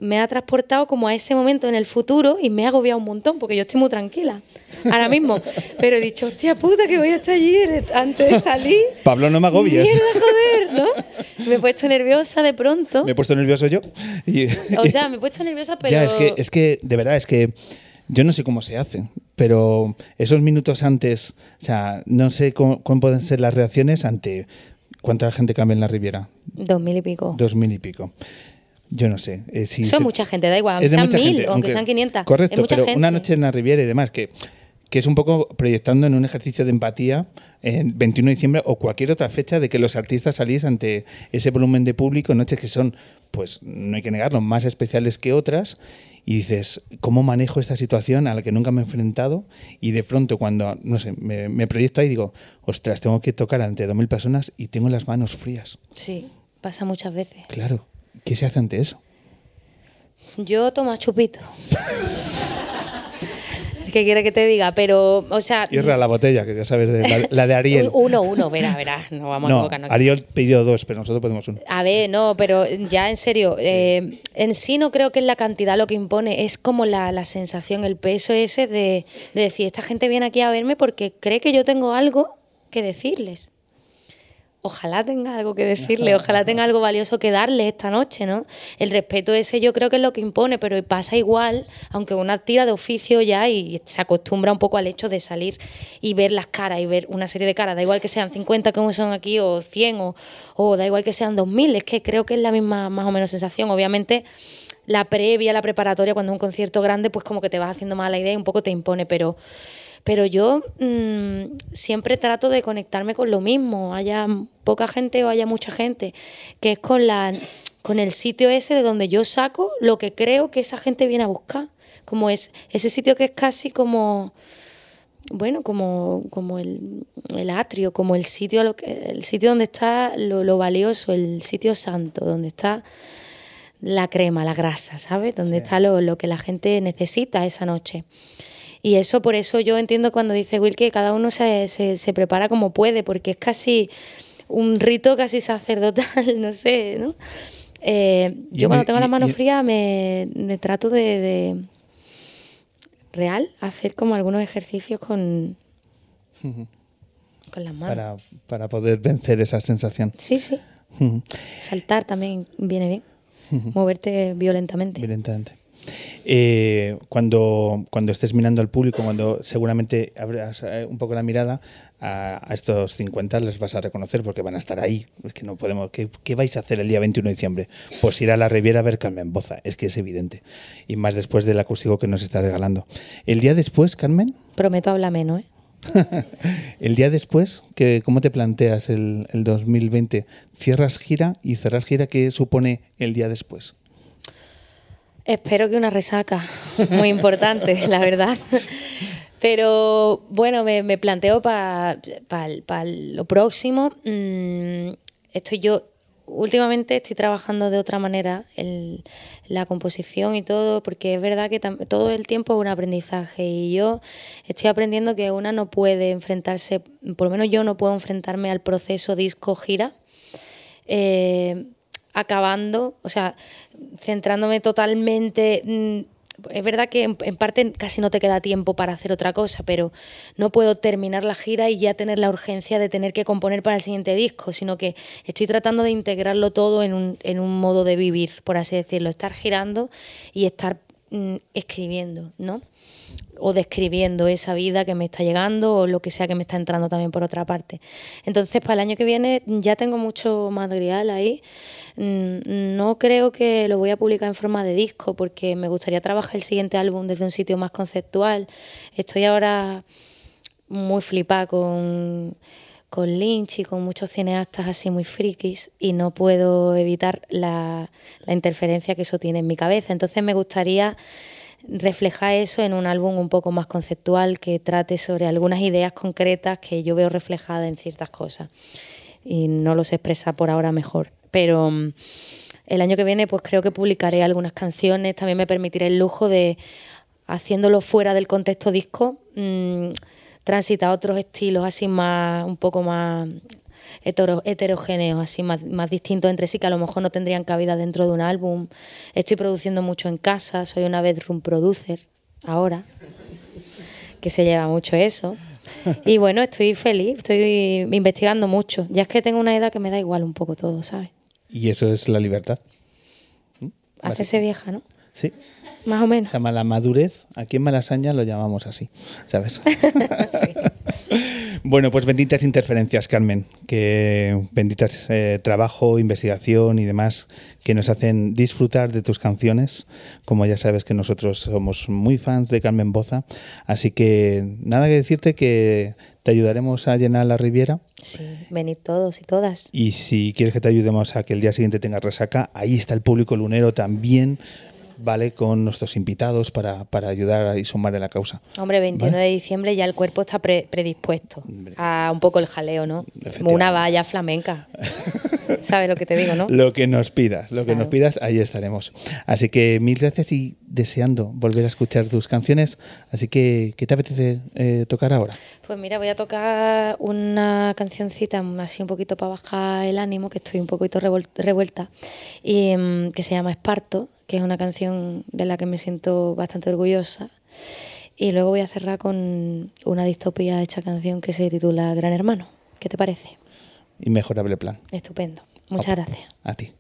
me ha transportado como a ese momento en el futuro y me ha agobiado un montón porque yo estoy muy tranquila ahora mismo. Pero he dicho, hostia puta, que voy a estar allí antes de salir. Pablo, no me agobies. Mierda, joder, ¿no? Me he puesto nerviosa de pronto. Me he puesto nervioso yo. Y... O sea, me he puesto nerviosa, pero. Ya, es que, es que, de verdad, es que yo no sé cómo se hace, pero esos minutos antes, o sea, no sé cómo, cómo pueden ser las reacciones ante. ¿Cuánta gente cambia en la Riviera? Dos mil y pico. Dos mil y pico. Yo no sé. Eh, si Son se, mucha gente, da igual, aunque sean mil gente, o aunque sean 500. Correcto, pero gente. una noche en la Riviera y demás, que, que es un poco proyectando en un ejercicio de empatía en 21 de diciembre o cualquier otra fecha de que los artistas salís ante ese volumen de público, noches que son, pues no hay que negarlo, más especiales que otras. Y dices, ¿cómo manejo esta situación a la que nunca me he enfrentado? Y de pronto, cuando, no sé, me, me proyecto ahí, digo, ostras, tengo que tocar ante 2.000 personas y tengo las manos frías. Sí, pasa muchas veces. Claro. ¿Qué se hace ante eso? Yo tomo chupito. ¿Qué quiere que te diga? Pero, o sea. Irra la botella, que ya sabes, de, la, la, de Ariel. Uno, uno, verá, verá. No vamos no, a equivocarnos. Ariel pidió dos, pero nosotros podemos uno. A ver, no, pero ya en serio, sí. eh, en sí no creo que es la cantidad lo que impone, es como la, la sensación, el peso ese de, de decir, esta gente viene aquí a verme porque cree que yo tengo algo que decirles ojalá tenga algo que decirle, ojalá tenga algo valioso que darle esta noche, ¿no? El respeto ese yo creo que es lo que impone, pero pasa igual, aunque una tira de oficio ya y se acostumbra un poco al hecho de salir y ver las caras y ver una serie de caras, da igual que sean 50 como son aquí o 100 o, o da igual que sean 2000, es que creo que es la misma más o menos sensación, obviamente la previa, la preparatoria, cuando es un concierto grande, pues como que te vas haciendo más la idea y un poco te impone, pero pero yo mmm, siempre trato de conectarme con lo mismo, haya poca gente o haya mucha gente, que es con, la, con el sitio ese de donde yo saco lo que creo que esa gente viene a buscar, como es ese sitio que es casi como bueno, como, como el, el, atrio, como el sitio, lo que, el sitio donde está lo, lo, valioso, el sitio santo, donde está la crema, la grasa, ¿sabes? Donde sí. está lo, lo que la gente necesita esa noche. Y eso, por eso yo entiendo cuando dice Will que cada uno se, se, se, prepara como puede, porque es casi un rito casi sacerdotal, no sé, ¿no? Eh, yo cuando tengo la mano fría me, me trato de, de real hacer como algunos ejercicios con, con las manos. Para, para poder vencer esa sensación. Sí, sí. Saltar también viene bien. Moverte violentamente. Evidentemente. Eh, cuando, cuando estés mirando al público, cuando seguramente abras eh, un poco la mirada, a, a estos 50 les vas a reconocer porque van a estar ahí. Es que no podemos. ¿qué, qué vais a hacer el día 21 de diciembre? Pues ir a la Riviera a ver Carmen Boza, es que es evidente. Y más después del acústico que nos está regalando. El día después, Carmen, Prometo hablar menos, ¿eh? el día después, que, ¿cómo te planteas el, el 2020? ¿Cierras gira y cerrar gira qué supone el día después? Espero que una resaca, muy importante, la verdad. Pero bueno, me, planteo para lo próximo. mm, estoy yo, últimamente estoy trabajando de otra manera en la composición y todo, porque es verdad que todo el tiempo es un aprendizaje y yo estoy aprendiendo que una no puede enfrentarse, por lo menos yo no puedo enfrentarme al proceso disco-gira. eh, acabando, o sea, centrándome totalmente. mm, Es verdad que en, parte casi no te queda tiempo para hacer otra cosa, pero no puedo terminar la gira y ya tener la urgencia de tener que componer para el siguiente disco, sino que estoy tratando de integrarlo todo en un, en un modo de vivir, por así decirlo, estar girando y estar mm, escribiendo, ¿no? O describiendo esa vida que me está llegando o lo que sea que me está entrando también por otra parte. Entonces, para el año que viene ya tengo mucho material ahí. Mm, No creo que lo voy a publicar en forma de disco porque me gustaría trabajar el siguiente álbum desde un sitio más conceptual. Estoy ahora muy flipada con, con Lynch y con muchos cineastas así muy frikis y no puedo evitar la, la interferencia que eso tiene en mi cabeza. Entonces me gustaría reflejar eso en un álbum un poco más conceptual que trate sobre algunas ideas concretas que yo veo reflejadas en ciertas cosas y no los expresa por ahora mejor. Pero mm, el año que viene pues creo que publicaré algunas canciones, también me permitiré el lujo de, haciéndolo fuera del contexto disco, mm, transitar a otros estilos así más, un poco más hetero- heterogéneos, así más, más distintos entre sí, que a lo mejor no tendrían cabida dentro de un álbum. Estoy produciendo mucho en casa, soy una bedroom producer ahora, que se lleva mucho eso. Y bueno, estoy feliz, estoy investigando mucho. Ya es que tengo una edad que me da igual un poco todo, ¿sabes? Y eso es la libertad. Hacerse vieja, ¿no? Sí. Más o menos. Se llama la madurez. Aquí en Malasaña lo llamamos así, ¿sabes? Bueno, pues benditas interferencias, Carmen, que benditas eh, trabajo, investigación y demás que nos hacen disfrutar de tus canciones. Como ya sabes que nosotros somos muy fans de Carmen Boza, así que nada que decirte que te ayudaremos a llenar la Riviera Sí, venid todos y todas. y si quieres que te ayudemos a que el día siguiente tengas resaca, ahí está el público lunero también, ¿vale? Con nuestros invitados para, para ayudar y sumar en la causa. Hombre, 21 Vale. de diciembre ya el cuerpo está pre- predispuesto a un poco el jaleo, ¿no? Efectivamente. Una valla flamenca. ¿Sabes lo que te digo, no? Lo que nos pidas, lo que nos pidas, ahí estaremos. Así que mil gracias y deseando volver a escuchar tus canciones. Así que, ¿qué te apetece eh, tocar ahora? Pues mira, voy a tocar una cancioncita así un poquito para bajar el ánimo, que estoy un poquito revuelta, y mm, que se llama Esparto, que es una canción de la que me siento bastante orgullosa. Y luego voy a cerrar con una distopía hecha canción que se titula Gran Hermano. ¿Qué te parece? Inmejorable plan. Estupendo. Muchas gracias. A ti.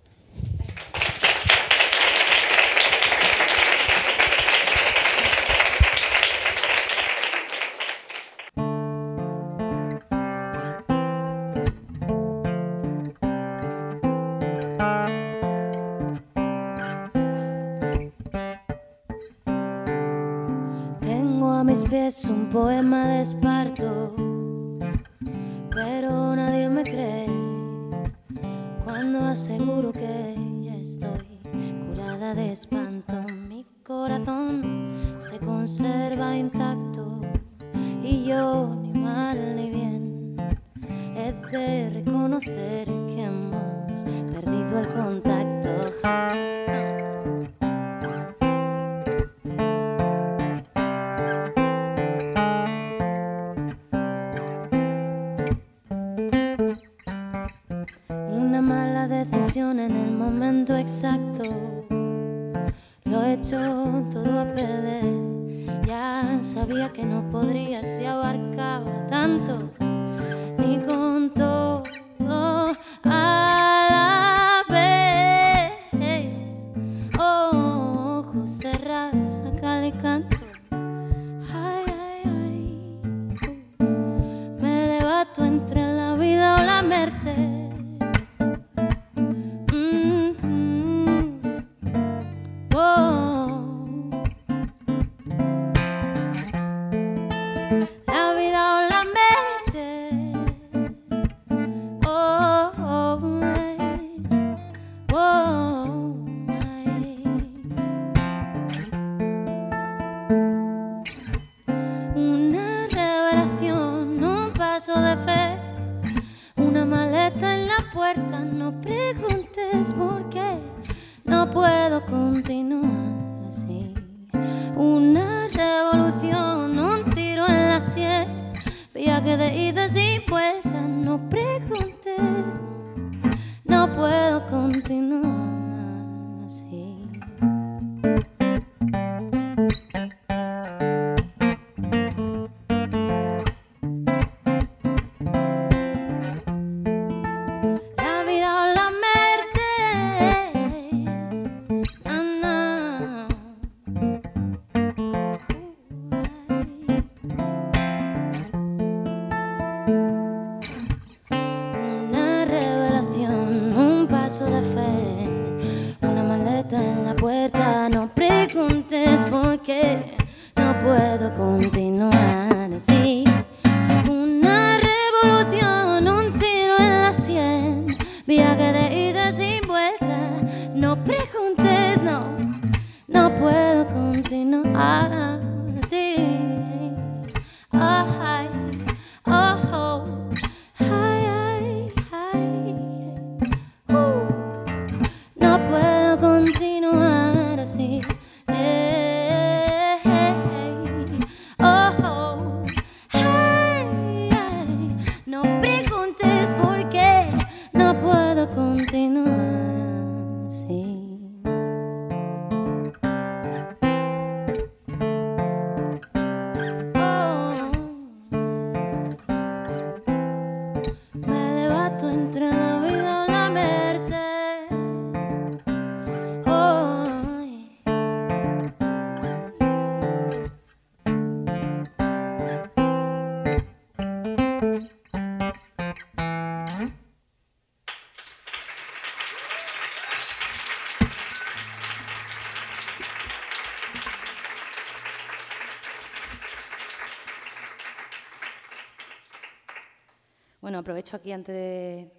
aprovecho aquí antes de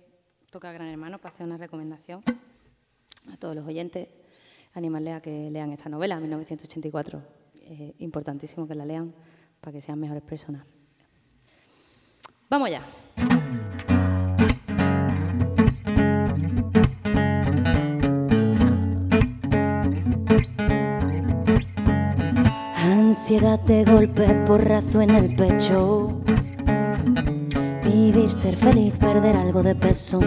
tocar Gran Hermano para hacer una recomendación a todos los oyentes, animarles a que lean esta novela, 1984. Eh, importantísimo que la lean para que sean mejores personas. Vamos ya. Ansiedad de golpe, porrazo en el pecho Vivir, ser feliz, perder algo de peso.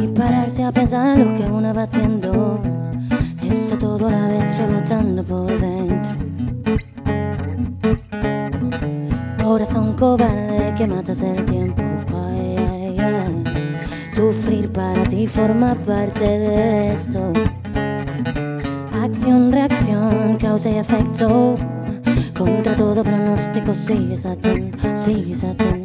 Y pararse a pensar lo que uno va haciendo. Esto todo a la vez rebotando por dentro. Corazón cobarde que matas el tiempo. Sufrir para ti forma parte de esto. Acción, reacción, causa y efecto contra todo pronóstico sigues atento, sigues atento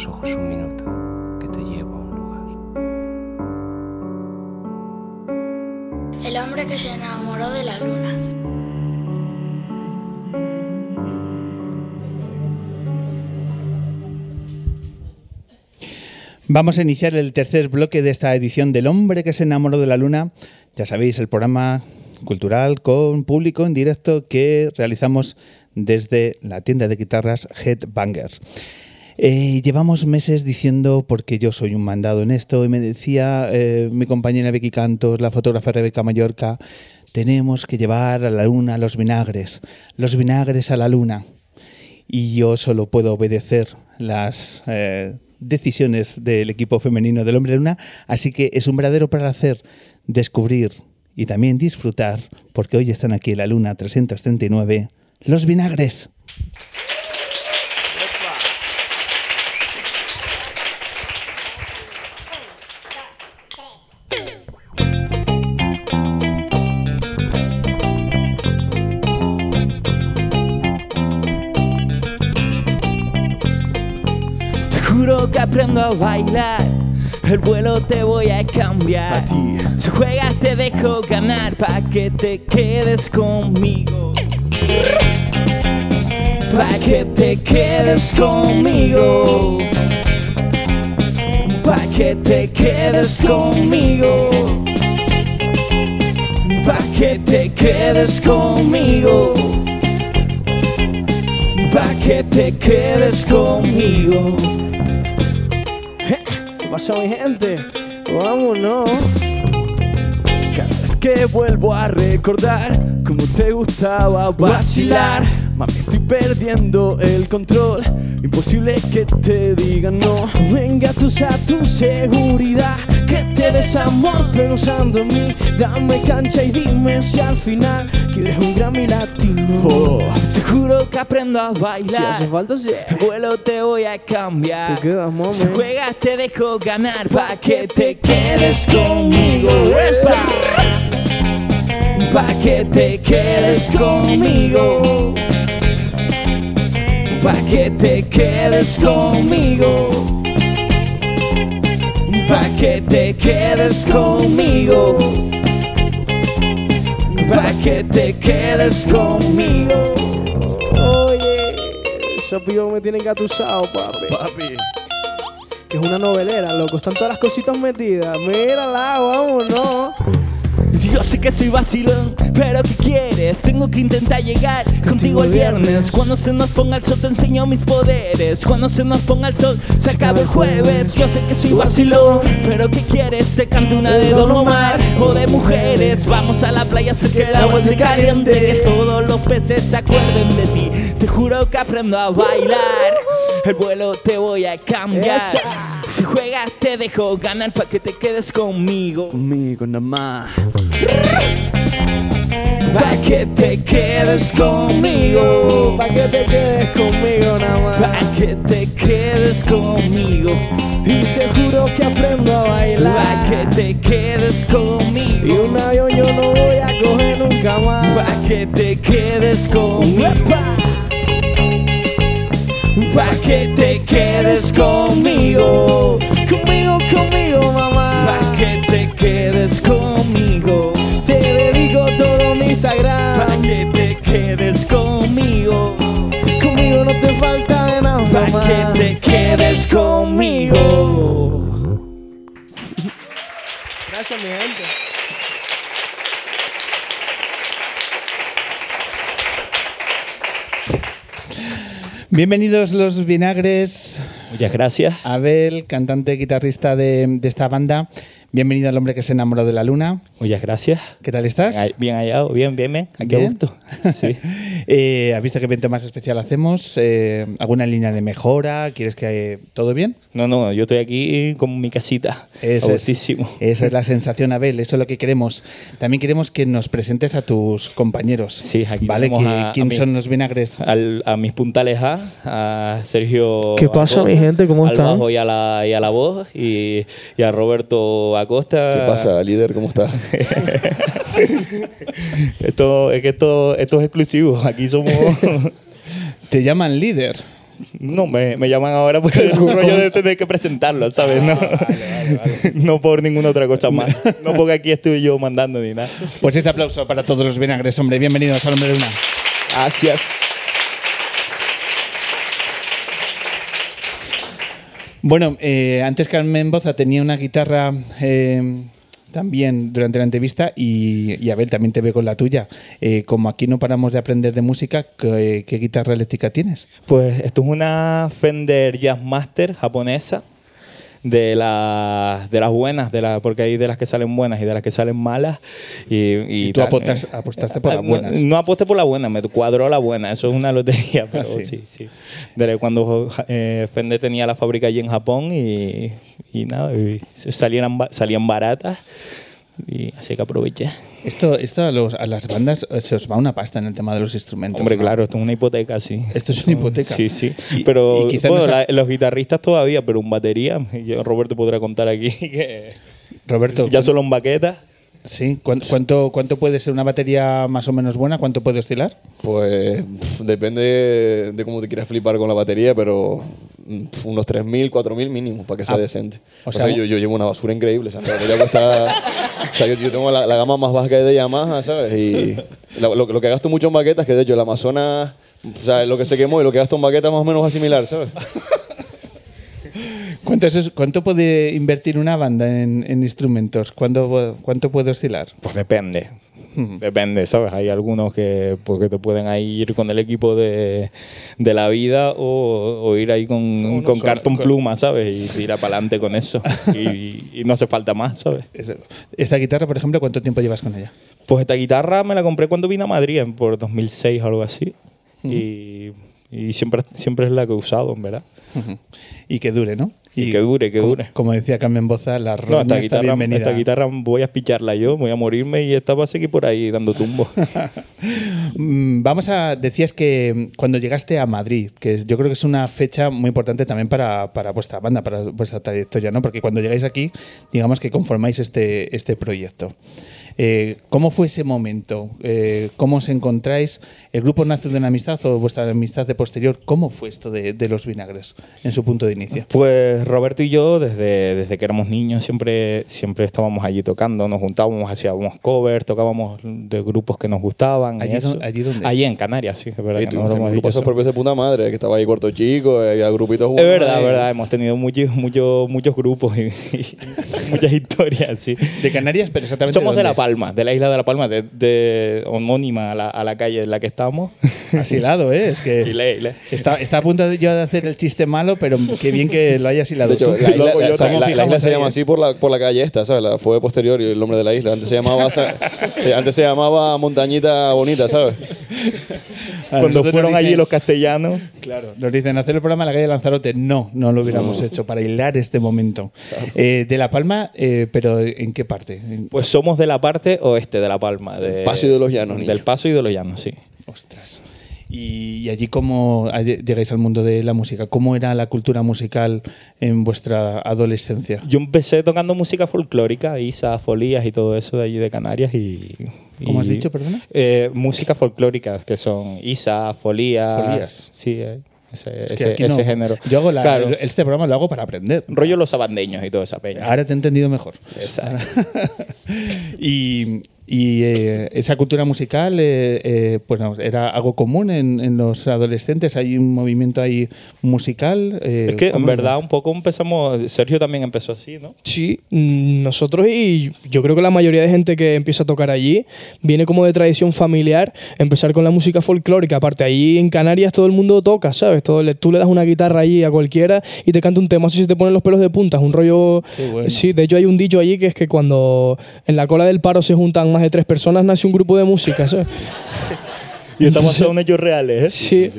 los ojos un minuto, que te llevo a un lugar. El hombre que se enamoró de la luna. Vamos a iniciar el tercer bloque de esta edición del hombre que se enamoró de la luna. Ya sabéis, el programa cultural con público en directo que realizamos desde la tienda de guitarras Headbanger. Eh, llevamos meses diciendo, porque yo soy un mandado en esto, y me decía eh, mi compañera Becky Cantos, la fotógrafa Rebeca Mallorca, tenemos que llevar a la luna los vinagres, los vinagres a la luna. Y yo solo puedo obedecer las eh, decisiones del equipo femenino del Hombre Luna, así que es un verdadero placer descubrir y también disfrutar, porque hoy están aquí en la Luna 339, los vinagres. Aprendo a bailar. El vuelo te voy a cambiar. A ti. Si juegas te dejo ganar pa' que te quedes conmigo. Pa' que te quedes conmigo. Pa' que te quedes conmigo. Pa' que te quedes conmigo. Pa' que te quedes conmigo. ¿Qué pasa, mi gente? Vámonos. Cada vez que vuelvo a recordar cómo te gustaba vacilar, mami, estoy perdiendo el control. Imposible que te digan no. Venga, tú a tu seguridad. Que te des amor pensando en mí. Dame cancha y dime si al final quieres un Grammy latino. Oh, te juro que aprendo a Si bailar. hace falta, sí. El vuelo te voy a cambiar. Te quedas, mami. Si juegas te dejo ganar pa' que te quedes conmigo. ¡Esa! pa' que te quedes conmigo. Pa' que te quedes conmigo. Pa' que te quedes conmigo. Pa' que te quedes conmigo. Oye, esos pibos me tienen gatusado, papi. Papi. Que es una novelera, loco. Están todas las cositas metidas. Mírala, vámonos. Yo sé que soy vacilón, pero ¿qué quieres? Tengo que intentar llegar contigo el viernes. Cuando se nos ponga el sol te enseño mis poderes. Cuando se nos ponga el sol se acaba el jueves. Yo sé que soy vacilón, pero ¿qué quieres? Te canto una de Don Omar o de mujeres. Vamos a la playa, sé que el agua es caliente. Que todos los peces se acuerden de ti. Te juro que aprendo a bailar. El vuelo te voy a cambiar. Si juegas te dejo ganar para que te quedes conmigo. Conmigo nada más. Pa' que te quedes conmigo. Pa' que te quedes conmigo nada más. Pa' que te quedes conmigo. Y te juro que aprendo a bailar. Pa' que te quedes Y conmigo. un avión yo no voy a coger nunca más. Pa' que te quedes conmigo. Pa' que te quedes conmigo. Conmigo, conmigo, mamá. Pa' que te quedes conmigo. Te dedico todo mi Pa' Instagram. que te quedes conmigo. Conmigo no te falta de nada, Pa' mamá. que te quedes conmigo. Gracias, mi gente. Bienvenidos los vinagres. Muchas gracias. Abel, cantante guitarrista de, de esta banda. Bienvenido al hombre que se enamoró de la luna. Muchas gracias. ¿Qué tal estás? Bien hallado, bien, bien, bien. Aquí a Bien. gusto. Sí. Eh, ¿Has visto qué evento más especial hacemos? Eh, ¿Alguna línea de mejora? ¿Quieres que todo bien? No, no, yo estoy aquí con mi casita. Eso a es. Esa es la sensación, Abel. Eso es lo que queremos. También queremos que nos presentes a tus compañeros. Sí, aquí ¿Vale? a- a ¿Quién mi- son los vinagres? Al- a mis puntales A, a Sergio. ¿Qué pasa, mi gente? ¿Cómo al están? bajo y a la, y a la voz. Y, y a Roberto Acosta. ¿Qué pasa, líder? ¿Cómo estás? Esto, es que esto, esto es exclusivo. Aquí somos. Te llaman líder. No, me, me llaman ahora por el rollo de tener que presentarlo, ¿sabes? No, no por ninguna otra cosa más. No porque aquí estoy yo mandando ni nada. Pues este aplauso para todos los vinagres, hombre. Bienvenidos al hombre de luna. Gracias. Bueno, eh, antes Carmen Boza tenía una guitarra eh, también durante la entrevista y, Abel también te ve con la tuya. Eh, como aquí no paramos de aprender de música, ¿qué, qué guitarra eléctrica tienes? Pues esto es una Fender Jazzmaster japonesa. De, la, de las buenas, de la, porque hay de las que salen buenas y de las que salen malas. Y, y Y tú apostas- apostaste por las No- buenas. No, aposté por la buena, me cuadró la buena. Eso es una lotería, pero sí. sí, sí. Desde cuando eh, Fender tenía la fábrica allí en Japón y, y nada, y salían, salían baratas. Y así que aproveché. Esto, esto a, los- a las bandas eh, se os va una pasta en el tema de los instrumentos. Hombre, ¿no? claro, esto es una hipoteca, sí. Esto es una hipoteca. Sí, sí. Y- pero y bueno, la- los guitarristas todavía, pero un batería, yo, Roberto podrá contar aquí que Roberto, ya solo en baquetas. ¿sí? ¿Cuán- ¿Cuánto, ¿Cuánto puede ser una batería más o menos buena? ¿Cuánto puede oscilar? Pues depende de, cómo te quieras flipar con la batería, pero mm, pf, unos 3.000, 4.000 mínimo para que sea Ah, decente. o O sea, sea, yo, yo llevo una basura increíble. O sea, la batería cuesta- o sea, yo, yo tengo la, la gama más baja de Yamaha, ¿sabes? Y la- lo, lo que gasto mucho en baquetas, que de hecho el Amazonas, o sea, lo que se quemó y lo que gasto en baquetas más o menos a similar, ¿sabes? ¿Cuánto, es cuánto puede invertir una banda en, en instrumentos? ¿Cuánto, ¿Cuánto puede oscilar? Pues depende. Depende, ¿sabes? Hay algunos que, pues, que te pueden ahí ir con el equipo de, de la vida o, o ir ahí con, con cartón pluma, ¿sabes? Y tirar para adelante con eso. y, y no hace falta más, ¿sabes? Esta guitarra, por ejemplo, ¿cuánto tiempo llevas con ella? Pues esta guitarra me la compré cuando vine a Madrid, por 2006 o algo así. Y, y siempre, siempre es la que he usado, en verdad. Y que dure, ¿no? Y que dure, que dure. Como decía Carmen Boza, la No, roña esta está guitarra, bienvenida. esta guitarra voy a picharla yo, voy a morirme y esta va a seguir por ahí dando tumbos. Mm, Vamos a. Decías que mm, cuando llegaste a Madrid, que yo creo que es una fecha muy importante también para, para vuestra banda, para vuestra trayectoria, ¿no? Porque cuando llegáis aquí, digamos que conformáis este, este proyecto. Eh, ¿Cómo fue ese momento? Eh, ¿Cómo os encontráis? ¿El grupo nace de una amistad o vuestra amistad de posterior? ¿Cómo fue esto de, de los vinagres en su punto de inicio? Pues Roberto y yo, desde, desde que éramos niños, siempre, siempre estábamos allí tocando, nos juntábamos, hacíamos covers, tocábamos de grupos que nos gustaban. y ¿Allí, eso. don- allí dónde? Allí en Canarias, sí, es verdad. Y que tú, no lo este hemos grupo dicho esos eso. propios de puta madre, que estaba ahí Cuarto Chico, eh, había grupitos Es verdad, es verdad. Hemos tenido muchos, muchos, muchos grupos y, y muchas historias, sí. De Canarias, pero exactamente. Somos de dónde? La Palma, de la isla de La Palma, de, de homónima a la, a la calle en la que estamos. Asilado, ¿eh? Es que. Está, está a punto de yo de hacer el chiste malo, pero qué bien que lo hayas hilado De hecho, tú. la isla, la- yo la- la se llama ¿eh? así por la, por la calle esta, ¿sabes? La- fue posterior y el nombre de la isla. Antes se llamaba, antes se llamaba Montañita Bonita, ¿sabes? Cuando nosotros fueron allí los castellanos. Claro, nos dicen hacer el programa en la calle Lanzarote. No, no lo hubiéramos hecho para hilar este momento. Eh, de La Palma, eh, pero ¿en qué parte? Pues somos de la parte oeste de La Palma. De, Paso y de los Llanos, niño. Del Paso y de los Llanos, sí. Ostras. Y, y allí cómo llegáis al mundo de la música. ¿Cómo era la cultura musical en vuestra adolescencia? Yo empecé tocando música folclórica, Isa, Folías y todo eso de allí de Canarias y... ¿Cómo has dicho, perdona? Eh, música folclórica, que son Isa, Folías... Folías. Sí, eh, ese, Es que ese- aquí ese no. género. Yo hago la- Claro. este programa lo hago para aprender. Rollo los abandeños y toda esa peña. Ahora te he entendido mejor. Exacto. y y, eh, esa cultura musical, eh, eh, pues no, era algo común en, en los adolescentes. Hay un movimiento ahí musical. eh, es que en ¿cómo verdad un poco empezamos... Sergio también empezó así, ¿no? Sí, mm, nosotros y yo creo que la mayoría de gente que empieza a tocar allí viene como de tradición familiar empezar con la música folclórica. Aparte, allí en Canarias todo el mundo toca, ¿sabes? Todo, le- tú le das una guitarra allí a cualquiera y te canta un tema, así se te ponen los pelos de punta. Es un rollo. Bueno. Sí, de hecho hay un dicho allí que es que cuando en la cola del paro se juntan más de tres personas, nace un grupo de música, ¿sabes? Y estamos son hechos reales, ¿eh? Sí.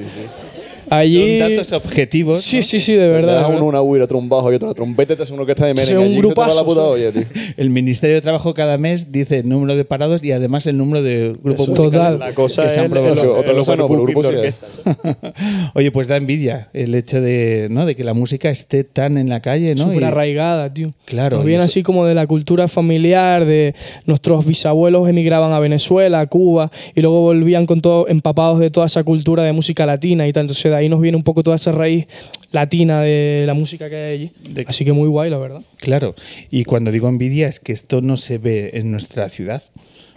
Allí. Son datos objetivos. Sí, ¿no? sí, sí, de verdad. uno una huira, otro un bajo y otro trompeta, te hace uno que está de merengue. un Allí se la grupazo, puta olla, tío. El Ministerio de Trabajo cada mes dice el número de parados y además el número de grupos musicales total. La cosa que es se han el- probado. el- Eso, otra el cosa no, pero overbooking grupo de sí orquesta. Oye, pues da envidia el hecho de, ¿no? de que la música esté tan en la calle, ¿no? Súper Y- arraigada, tío. Claro, Nos viene así como de la cultura familiar, de nuestros bisabuelos emigraban a Venezuela, a Cuba, y luego volvían con todo empapados de toda esa cultura de música latina y tal. Entonces de ahí nos viene un poco toda esa raíz latina de la música que hay allí. De- Así que muy guay, la verdad. Claro, y cuando digo envidia es que esto no se ve en nuestra ciudad.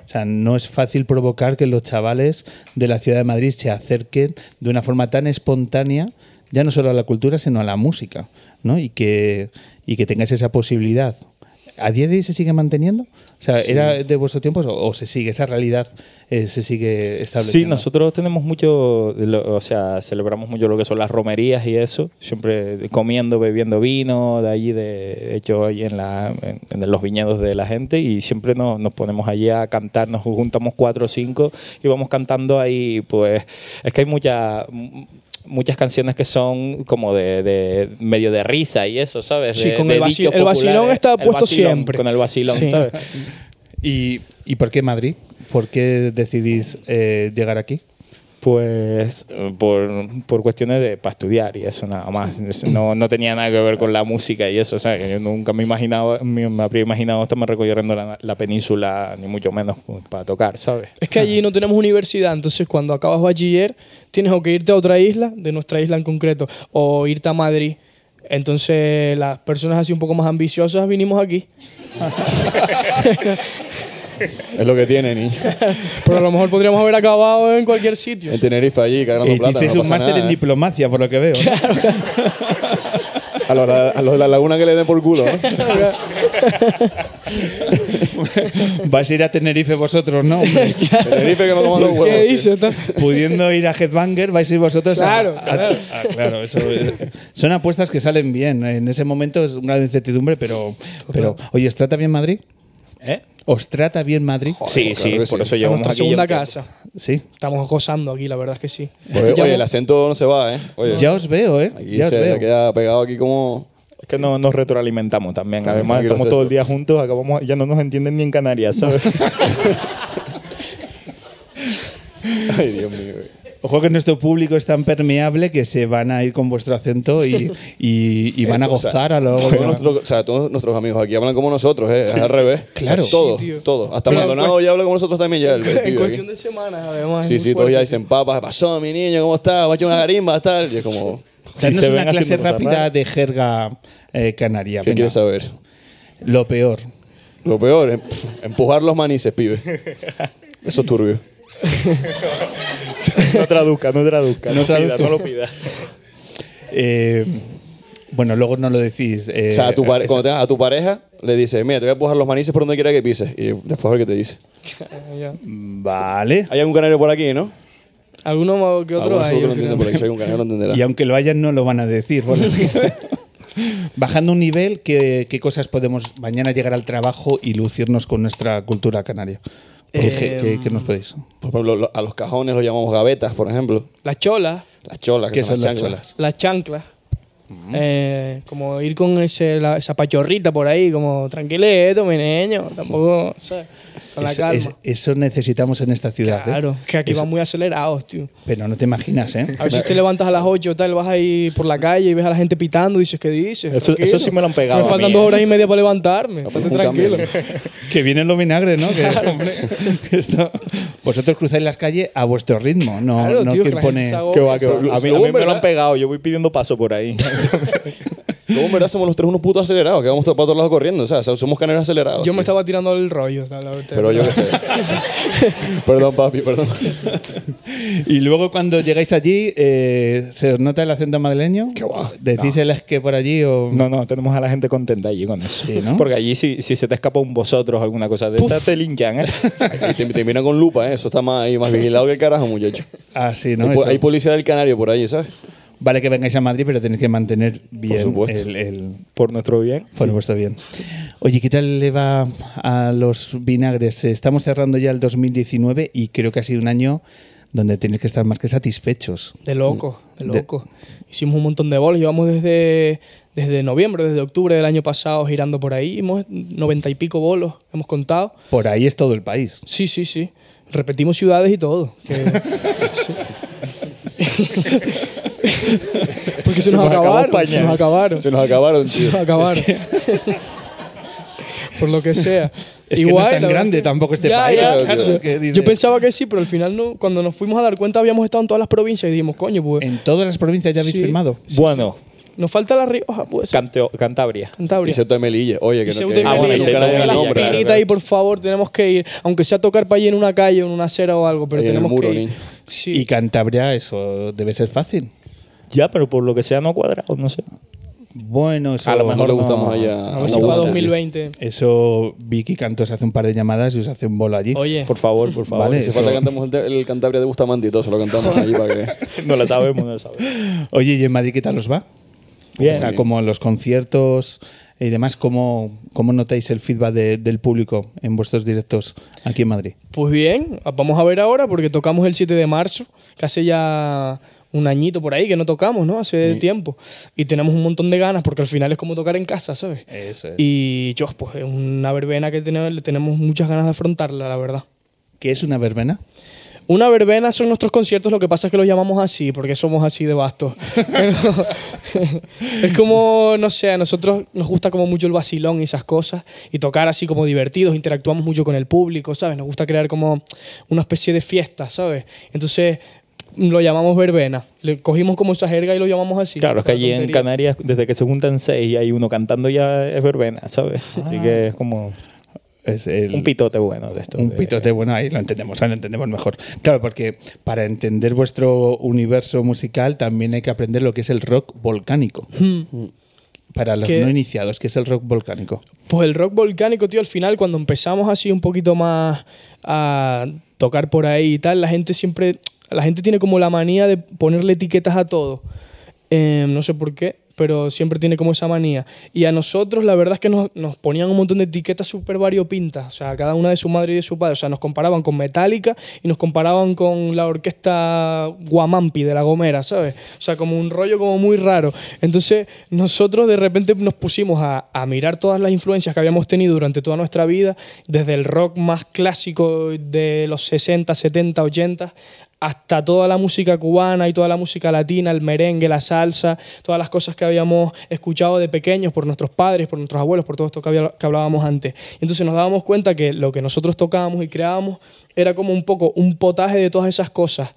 O sea, no es fácil provocar que los chavales de la ciudad de Madrid se acerquen de una forma tan espontánea, ya no solo a la cultura, sino a la música, ¿no? Y que, y que tengáis esa posibilidad. ¿A día de hoy se sigue manteniendo? O sea, ¿era de vuestros tiempos o, o se sigue, esa realidad eh, se sigue estableciendo? Sí, nosotros tenemos mucho, lo- o sea, celebramos mucho lo que son las romerías y eso, siempre comiendo, bebiendo vino, de allí, de hecho, ahí en, la, en, en los viñedos de la gente y siempre nos, nos ponemos allí a cantar, nos juntamos cuatro o cinco y vamos cantando ahí, pues, es que hay mucha, muchas canciones que son como de, de medio de risa y eso, ¿sabes? Sí, De- con de el el vacilón está El puesto vacilón, siempre. Con el vacilón, Sí. ¿sabes? ¿Y, ¿Y por qué Madrid? ¿Por qué decidís eh, llegar aquí? Pues eh, por, por cuestiones de para estudiar y eso nada más. No, no tenía nada que ver con la música y eso. O sea, que yo nunca me imaginaba, me, me habría imaginado estarme recorriendo la, la península, ni mucho menos pues, para tocar, ¿sabes? Es que allí no tenemos universidad, entonces cuando acabas bachiller tienes o que irte a otra isla, de nuestra isla en concreto, o irte a Madrid. Entonces las personas así un poco más ambiciosas vinimos aquí. Es lo que tiene, niño. Pero a lo mejor podríamos haber acabado en cualquier sitio. En Tenerife allí, cagando plata. hicisteis no un máster en diplomacia, por lo que veo. ¿no? A los, a los de la laguna que le den por culo, ¿no? Vais a ir a Tenerife vosotros, ¿no? hombre? Tenerife que me coman los huevos. ¿Qué tal? Pudiendo ir a Headbanger, vais a ir vosotros a- Claro, a, claro. a- claro, eso es- son apuestas que salen bien. En ese momento es una incertidumbre, pero, pero oye, ¿os trata bien Madrid? ¿Eh? ¿Os trata bien Madrid? Sí, claro sí, por sí. eso Es llevamos nuestra segunda tiempo. casa. Sí. Estamos gozando aquí, la verdad es que sí. Oye, Ya oye, el acento no se va, ¿eh? Oye, Ya os veo, ¿eh? aquí ya os se veo. queda pegado aquí como... Es que no, nos retroalimentamos también. También, Además, estamos todo el día juntos, acabamos, ya no nos entienden ni en Canarias, ¿sabes? Ay, Dios mío. Ojo que nuestro público es tan permeable que se van a ir con vuestro acento y, y- y van a O sea, gozar a lo largo todos nuestros, o sea, todos nuestros amigos aquí hablan como nosotros, ¿eh? es al revés. Claro. O sea, todo, Sí, tío. todo. Hasta Pero Maldonado ya habla como nosotros también ya. El, el en pibe cuestión aquí. de semanas, además. Sí, sí, todos ya dicen, papá, ¿qué pasó, mi niño? ¿Cómo está? Vamos a echar una garimba, tal. Y es como, Si se ven una clase rápida de jerga eh, canaria. ¿qué venga. quieres saber? Lo peor. Lo peor, em- empujar los manices, pibe. Eso es turbio. No traduzca, no traduzca. No No, traduzca. no lo pida. Eh, bueno, luego no lo decís. eh, o sea, a tu, pare- esa- cuando tengas a tu pareja, le dices, mira, te voy a empujar los manices por donde quiera que pises. Y después a ver qué te dice. Vale. Hay algún canario por aquí, ¿no? Alguno más que otro hay. por aquí. Si canario, entenderá. Y aunque lo hayan, no lo van a decir. Bueno. Bajando un nivel, ¿qué, qué cosas podemos mañana llegar al trabajo y lucirnos con nuestra cultura canaria? ¿Qué, Eh, qué- qué nos podéis? Por ejemplo, lo- a los cajones los llamamos gavetas, por ejemplo. Las cholas, Las cholas, que ¿Qué son, son las las chanclas. Chanclas. Eh, como ir con ese, la- esa pachorrita por ahí, como tranquilito, mi niño. Tampoco, ¿sabes? Con la Eso, calma. es- eso necesitamos en esta ciudad. ¿eh? Claro, que aquí Eso- van muy acelerados, tío. Pero no te imaginas, ¿eh? A veces te levantas a las 8 tal, vas ahí por la calle y ves a la gente pitando y dices, ¿qué dices? Eso- eso sí me lo han pegado Me faltan mí, dos ¿eh? horas y media para levantarme. Estate un tranquilo. que vienen los vinagres, ¿no? Que, hombre, esto- vosotros cruzáis las calles a vuestro ritmo, no, Claro, no tío, que pone... Que va, que va. A mí, a mí me lo han pegado. Yo voy pidiendo paso por ahí. Luego, en verdad, somos los tres unos putos acelerados, que vamos para todos lados corriendo. O sea, somos canarios acelerados. Yo me tío. estaba tirando el rollo. la. Pero yo qué sé. perdón, papi, perdón. Y luego cuando llegáis allí, eh, ¿se os nota el acento madrileño? Qué va. ¿Decís el es que por allí o...? No, no, tenemos a la gente contenta allí con eso. Sí, ¿no? Porque allí si, si se te escapa un vosotros o alguna cosa de esta, te linchan, ¿eh? Te, te miran con lupa, ¿eh? Eso está más, ahí, más vigilado que el carajo, muchacho. Ah, sí, ¿no? hay, hay policía del canario por ahí, ¿sabes? Vale que vengáis a Madrid, pero tenéis que mantener bien supuesto. el, el- Por nuestro bien. por vuestro bien. Oye, ¿qué tal le va a los vinagres? Estamos cerrando ya el 2019 y creo que ha sido un año donde tenéis que estar más que satisfechos. De loco, de De- loco. Hicimos un montón de bolos, llevamos desde, desde noviembre, desde octubre del año pasado girando por ahí. Hemos noventa y pico bolos, hemos contado. Por ahí es todo el país. Sí, sí, sí. Repetimos ciudades y todo. que- sí. Porque se, Se nos, acabaron. Se nos acabaron. Se nos acabaron, Se nos acabaron. Por lo que sea. Es que no es tan grande tampoco este Ya, país. ya, claro, yo- que dice- Yo pensaba que sí, pero al final no, cuando nos fuimos a dar cuenta habíamos estado en todas las provincias y dijimos, coño, pues En todas las provincias ya habéis Sí. firmado. Bueno, nos falta La Rioja, pues. Canteo- Cantabria. Cantabria. Y Ceuta de Melilla. Oye, que Y no que- y Ah, bueno, y y nunca la nombre. claro, espinita claro. ahí, por favor, tenemos que ir. Aunque sea tocar para allí en una calle, en una acera o algo, pero Ahí en el tenemos muro, que ir. niño. Sí. Y Cantabria, eso debe ser fácil. Ya, pero por lo que sea no ha cuadrado, no sé. Bueno, eso, A lo No mejor le no- gustamos allá. a no ver si para gusta. 2020. eso Vicky Cantos hace un par de llamadas y os hace un bolo allí. Oye, Por favor, por favor. Vale. Si falta que cantemos el, el Cantabria de Bustamante y todo, se lo cantamos allí para que. No lo sabemos, no lo sabemos. Oye, ¿y en Madrid qué tal os va? Bien. O sea, como los conciertos y demás, ¿cómo, cómo notáis el feedback de- del público en vuestros directos aquí en Madrid? pues bien, vamos a ver ahora porque tocamos el 7 de marzo, hace ya un añito por ahí que no tocamos, ¿no? Hace tiempo. Y tenemos un montón de ganas porque al final es como tocar en casa, ¿sabes? Eso es. Y yo, pues es una verbena que tenemos, le tenemos muchas ganas de afrontarla, la verdad. ¿Qué es una verbena? Una verbena son nuestros conciertos, lo que pasa es que los llamamos así, porque somos así de bastos. Es como, no sé, a nosotros nos gusta como mucho el vacilón y esas cosas, y tocar así como divertidos, interactuamos mucho con el público, ¿sabes? Nos gusta crear como una especie de fiesta, ¿sabes? Entonces lo llamamos verbena. Le cogimos como esa jerga y lo llamamos así. Claro, es que allí en. Canarias, desde que se juntan seis y hay uno cantando ya es verbena, ¿sabes? Así que es como Es el- un pitote bueno de esto. Un de- pitote, bueno, ahí lo entendemos, ahí lo entendemos mejor. Claro, porque para entender vuestro universo musical también hay que aprender lo que es el rock volcánico. Para los ¿Qué? no iniciados, ¿qué es el rock volcánico? Pues el rock volcánico, tío, al final cuando empezamos así un poquito más a tocar por ahí y tal, la gente siempre, la gente tiene como la manía de ponerle etiquetas a todo. Eh, no sé por qué, pero siempre tiene como esa manía. Y a nosotros la verdad es que nos, nos ponían un montón de etiquetas súper variopintas, o sea, cada una de su madre y de su padre. O sea, nos comparaban con Metallica y nos comparaban con la orquesta Guamampi de La Gomera, ¿sabes? O sea, como un rollo como muy raro. Entonces, nosotros de repente nos pusimos a, a mirar todas las influencias que habíamos tenido durante toda nuestra vida, desde el rock más clásico de los 60, 70, 80, hasta toda la música cubana y toda la música latina, el merengue, la salsa, todas las cosas que habíamos escuchado de pequeños por nuestros padres, por nuestros abuelos, por todo esto que, había- hablábamos antes. Entonces nos dábamos cuenta que lo que nosotros tocábamos y creábamos era como un poco un potaje de todas esas cosas.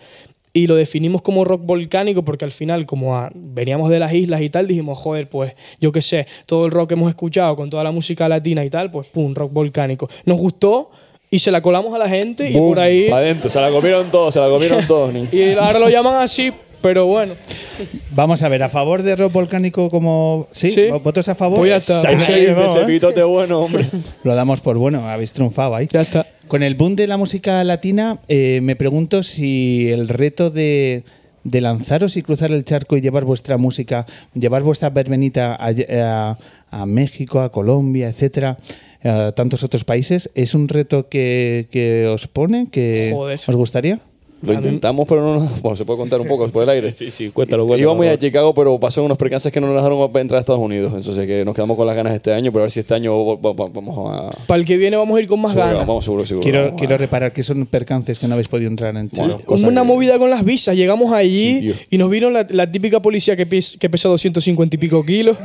Y lo definimos como rock volcánico porque al final, como a- veníamos de las islas y tal, dijimos, joder, pues yo qué sé, todo el rock que hemos escuchado con toda la música latina y tal, pues pum, rock volcánico. Nos gustó y se la colamos a la gente y por ahí... adentro, se la comieron todos, se la comieron todos. Y ahora lo llaman así, pero bueno. Vamos a ver, ¿a favor de rock volcánico como... ¿Sí? Sí. ¿Votos a favor? Pues ya está. Sí, ese no, ¿eh? pitote bueno, hombre. Lo damos por bueno, habéis triunfado ahí. Ya está. Con el boom de la música latina, eh, me pregunto si el reto de, de lanzaros y cruzar el charco y llevar vuestra música, llevar vuestra verbenita a, a- a México, a Colombia, etcétera, a tantos otros países, ¿es un reto que, que os pone, que Joder. os gustaría? Lo intentamos, pero no nos... Bueno, se puede contar un poco después del aire. Sí, sí, cuéntalo, cuéntalo. Íbamos a ir a. Chicago, pero pasó unos percances que no nos dejaron entrar a Estados Unidos. Entonces que nos quedamos con las ganas este año, pero a ver si este año va- va- va- vamos a... Para el que viene vamos a ir con más seguro, ganas. Vamos, seguro, seguro. Quiero, vamos a- quiero reparar que son percances que no habéis podido entrar en Bueno, Chile. cosa una que- movida con las visas. Llegamos allí Sí, y nos vino la, la típica policía que, pes- que pesa 250 y pico kilos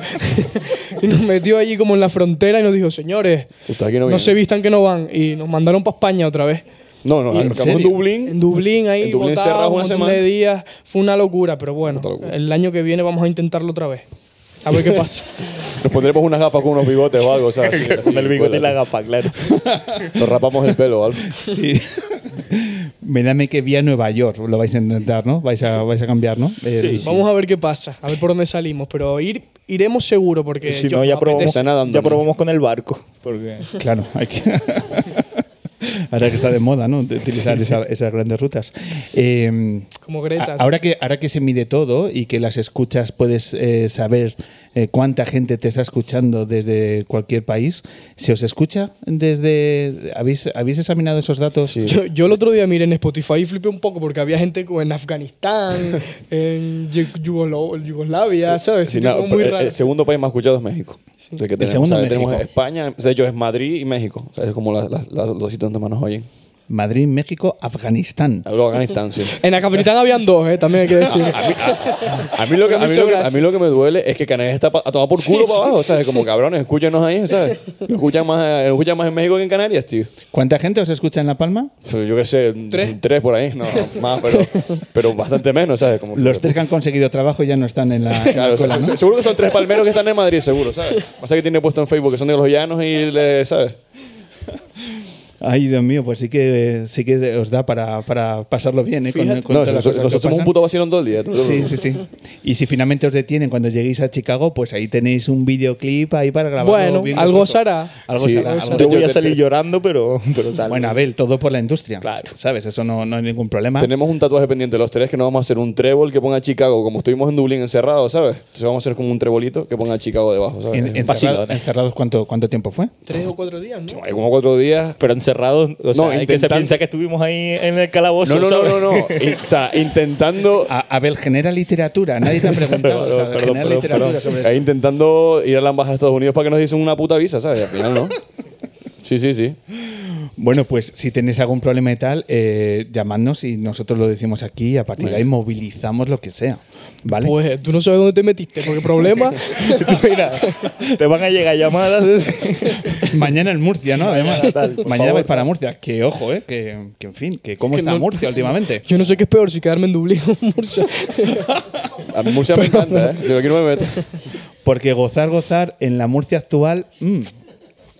y nos metió allí como en la frontera y nos dijo, señores, no no, se vistan que no van. Y nos mandaron para España otra vez. No, no, ¿En? Dublín. En Dublín, ahí En Dublín un una semana. de días. Fue una locura, pero bueno, locura. el año que viene vamos a intentarlo otra vez. A ver qué pasa. Nos pondremos unas gafas con unos bigotes o algo, ¿sabes? Así, así, Con el bigote y la gafa, claro. Nos rapamos el pelo o algo. Sí. Me dame que vía Nueva York lo vais a intentar, ¿no? Vais a, vais a cambiar, ¿no? El- Sí, Vamos a ver qué pasa, a ver por dónde salimos, pero ir iremos seguro porque Si yo- no, ya probamos, nadando, ya probamos con el barco. Porque Claro, hay que. Ahora que está de moda, ¿no? De utilizar esa- esas grandes rutas. Eh, como Greta. ahora, que, ahora que se mide todo y que las escuchas puedes eh, saber eh, cuánta gente te está escuchando desde cualquier país, ¿se os escucha desde. ¿Habéis, ¿habéis examinado esos datos? Yo, yo el otro día miré en Spotify y flipé un poco porque había gente como en Afganistán, en Yugoslo- Yugoslavia, ¿sabes? Sí, no, como muy el, raros. el segundo país más escuchado es México. O sea, que tenemos, segundo o sea, tenemos. España, de hecho es Madrid y México. O sea, es como la- la- la- los sitios donde más nos oyen. Madrid, México, Afganistán. Luego Afganistán, sí. En Afganistán habían dos, ¿eh? también hay que decir. A mí, a- a mí lo que, a, mí Muchas lo que, a gracias. mí lo que me duele es que Canarias está a tomar por culo para abajo, ¿sabes? Como cabrones, escúchenos ahí, ¿sabes? Nos escuchan más, nos escuchan más en México que en Canarias, tío. ¿Cuánta gente os escucha en La Palma? Yo qué sé, ¿Tres? por ahí, no, más, pero, pero bastante menos, ¿sabes? Como Los tres que han conseguido trabajo ya no están en la, en la Claro, seguro que son tres palmeros que están en Madrid, seguro, ¿sabes? Pasa que tiene puesto en Facebook que son de los llanos y, le, ¿sabes? Ay, Dios mío, pues sí que sí que os da para, para pasarlo bien, ¿eh? Con, con No, todas las nosotros, cosas que nosotros somos un puto vacilón todo el día. Sí, sí, sí. Y si finalmente os detienen cuando lleguéis a Chicago, pues ahí tenéis un videoclip ahí para grabarlo. Bueno, bien algo será. Algo Sí, será. yo voy a salir llorando, pero, pero salgo. Bueno, Abel, todo por la industria. Claro. ¿Sabes? Eso no, no hay ningún problema. Tenemos un tatuaje pendiente los tres que nos vamos a hacer un trébol que ponga Chicago, como estuvimos en Dublín encerrados, ¿sabes? Entonces vamos a hacer como un trebolito que ponga Chicago debajo, ¿sabes? En- En, encerrado-. ¿Encerrados cuánto, cuánto tiempo fue? Tres o cuatro días, ¿no? Como cuatro días. Pero encerrados, o sea, No, hay que se piensa que estuvimos ahí en el calabozo. No, no, no, ¿sabes? no, no. Y- o sea, intentando, A- Abel, genera literatura. Nadie te ha preguntado. o sea, Perdón, genera perdón, literatura perdón. sobre ahí eso. intentando ir a la embajada de Estados Unidos para que nos diesen una puta visa, ¿sabes? Y al final no. Sí, sí, sí. Bueno, pues si tenéis algún problema y tal, eh, llamadnos y nosotros lo decimos aquí y a partir de ahí movilizamos lo que sea. ¿Vale? Pues tú no sabes dónde te metiste, porque problema. Mira, te van a llegar llamadas. Mañana en Murcia, ¿no? Además, Tal, mañana favor. vais para Murcia. Que ojo, ¿eh? Que, que, en fin, que cómo Que está no- Murcia últimamente. Yo no sé qué es peor, si quedarme en Dublín o en Murcia. A mí Murcia me encanta, ¿eh? Digo, aquí no me meto. Porque gozar, gozar en la Murcia actual.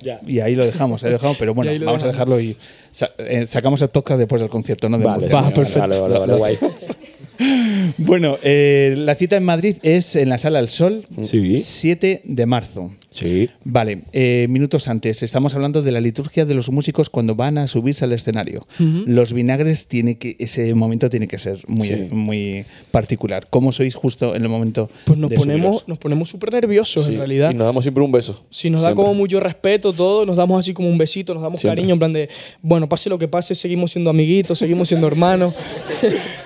Mm, Y ahí lo dejamos, ahí lo dejamos. Pero bueno, vamos a dejarlo y sa- eh, sacamos el podcast después del concierto, ¿no? De Vale, Murcia. Va, vale, perfecto. Vale, vale, vale, guay. Bueno, eh, la cita en Madrid es en la Sala El Sol, Sí. 7 de marzo. Sí. Vale, eh, minutos antes, estamos hablando de la liturgia de los músicos cuando van a subirse al escenario. Los vinagres tiene que, ese momento tiene que ser muy, Sí. muy particular. ¿Cómo sois justo en el momento? Pues nos de ponemos, subiros? nos ponemos súper nerviosos, Sí, en realidad. Y nos damos siempre un beso. Si nos da Siempre. como mucho respeto todo, nos damos así como un besito, nos damos Siempre. cariño, en plan de, bueno, pase lo que pase, seguimos siendo amiguitos, seguimos siendo hermanos.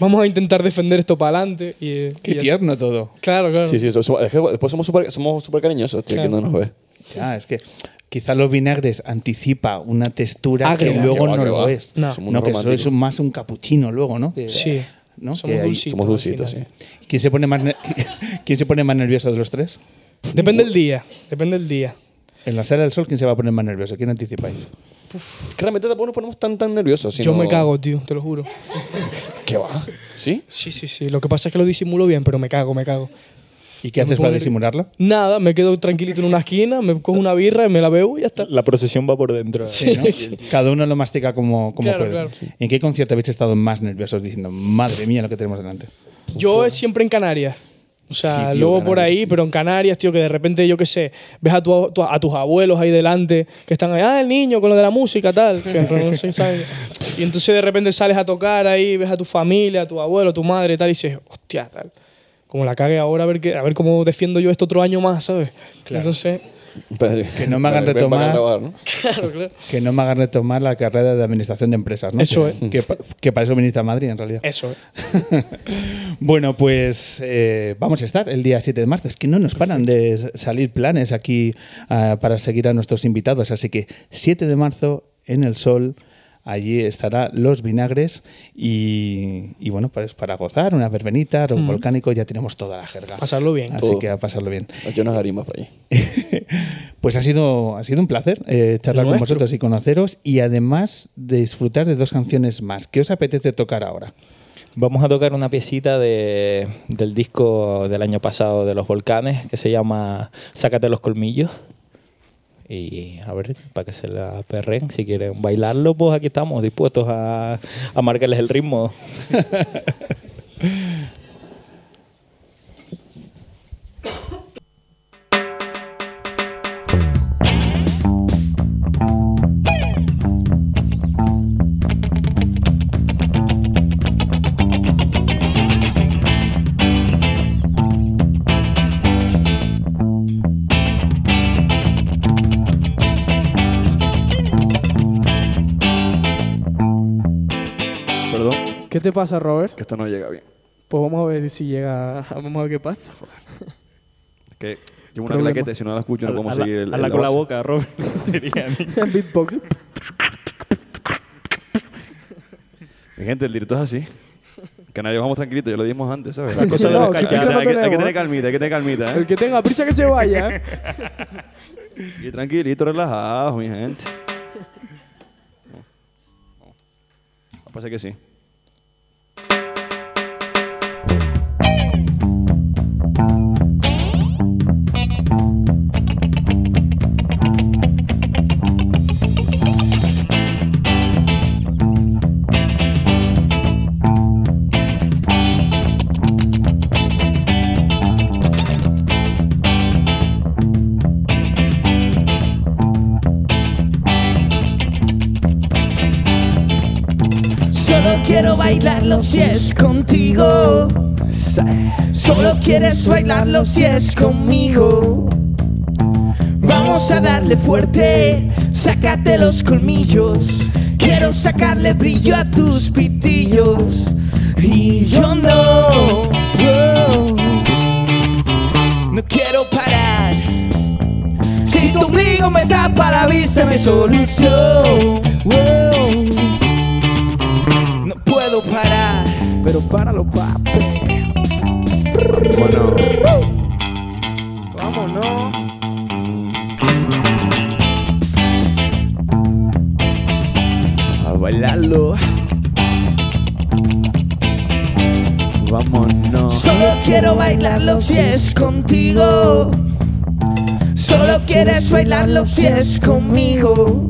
Vamos a intentar defender esto para adelante. Y, eh, Qué y así. tierno todo. Claro, claro. Sí, sí, so- so- es que después somos súper somos súper cariñosos, tío, Claro. que no nos ve. Ya, es que quizá los vinagres anticipa una textura Agria. que luego Que va, no que lo es. No. No, que eso es más un capuchino luego, ¿no? Que- Sí. ¿no? Somos dulcitos. Somos dulcitos, sí. ¿Quién se pone más ¿Quién se pone más nervioso de los tres? Depende del día. Depende del día. En la sala del sol, ¿quién se va a poner más nervioso? ¿Quién anticipáis? Que realmente tampoco nos ponemos tan, tan nerviosos. Yo sino- me cago, tío, te lo juro. ¿Qué va? ¿Sí? Sí, sí, sí. Lo que pasa es que lo disimulo bien, pero me cago, me cago. ¿Y qué Yo haces para disimularlo? Nada, me quedo tranquilito en una esquina, me cojo una birra y me la bebo y ya está. La procesión va por dentro. Sí, ¿no? Cada uno lo mastica como, como Claro, puede. claro. ¿En qué concierto habéis estado más nerviosos diciendo, madre mía, lo que tenemos delante? Yo es siempre en Canarias. O sea, Sí, tío, luego por ahí, tío. pero en Canarias, tío, que de repente, yo qué sé, ves a, tu- a tus abuelos ahí delante, que están ahí, ah, el niño con lo de la música, tal. que no sé, ¿sabes? Y entonces de repente sales a tocar ahí, ves a tu familia, a tu abuelo, a tu madre, tal, y dices, hostia, tal. Como la cague ahora, a ver, qué, a ver cómo defiendo yo esto otro año más, ¿sabes? Entonces, Que no me hagan Ven- ven para retomar- acá a grabar, ¿no? claro, claro. Que no me hagan retomar la carrera de administración de empresas, ¿no? Eso que, pa- que para eso viniste a Madrid, en realidad. Eso, ¿eh? Bueno, pues eh, vamos a estar el día 7 de marzo. Es que no nos paran de s- salir planes aquí ah, para seguir a nuestros invitados. Así que 7 de marzo en el sol. Allí estará Los Vinagres y, y bueno, pues para gozar, una verbenita, rock volcánico, ya tenemos toda la jerga. Pasarlo bien. Así Todo. que a pasarlo bien. Yo nos haríamos para allí. Pues ha sido, ha sido un placer eh, charlar con vosotros y conoceros y además de disfrutar de dos canciones más. ¿Qué os apetece tocar ahora? Vamos a tocar una piecita de, del disco del año pasado de los volcanes que se llama Sácate los colmillos. Y a ver, para que se la perren, si quieren bailarlo, pues aquí estamos dispuestos a, a marcarles el ritmo. ¿Qué te pasa, Robert? que esto no llega bien. Pues vamos a ver si llega. Vamos a ver qué pasa. Joder. Es que llevo una Problema. claqueta y si no la escucho no podemos seguir el, hazla el con la boca, Robert. diría a mí. Beatbox. Mi gente, el directo es así. Canarios vamos tranquilitos, ya lo dijimos antes, ¿sabes? La cosa de No, la sí calle. que Hay, no que- hay que tenemos, tener calmita, hay que tener calmita, ¿eh? El que tenga prisa que se vaya. Y tranquilito, relajados, mi gente. Parece que sí. Si es contigo. Solo quieres bailarlo si es conmigo. Vamos a darle fuerte, sácate los colmillos. Quiero sacarle brillo a tus pitillos. Y yo no, no quiero parar. Si tu ombligo me tapa la vista, hay solución. Puedo parar. Pero páralo, papi. Bueno, Vámonos. a bailarlo. Vámonos. Solo quiero bailarlo si es contigo. Solo quieres bailarlo si es conmigo.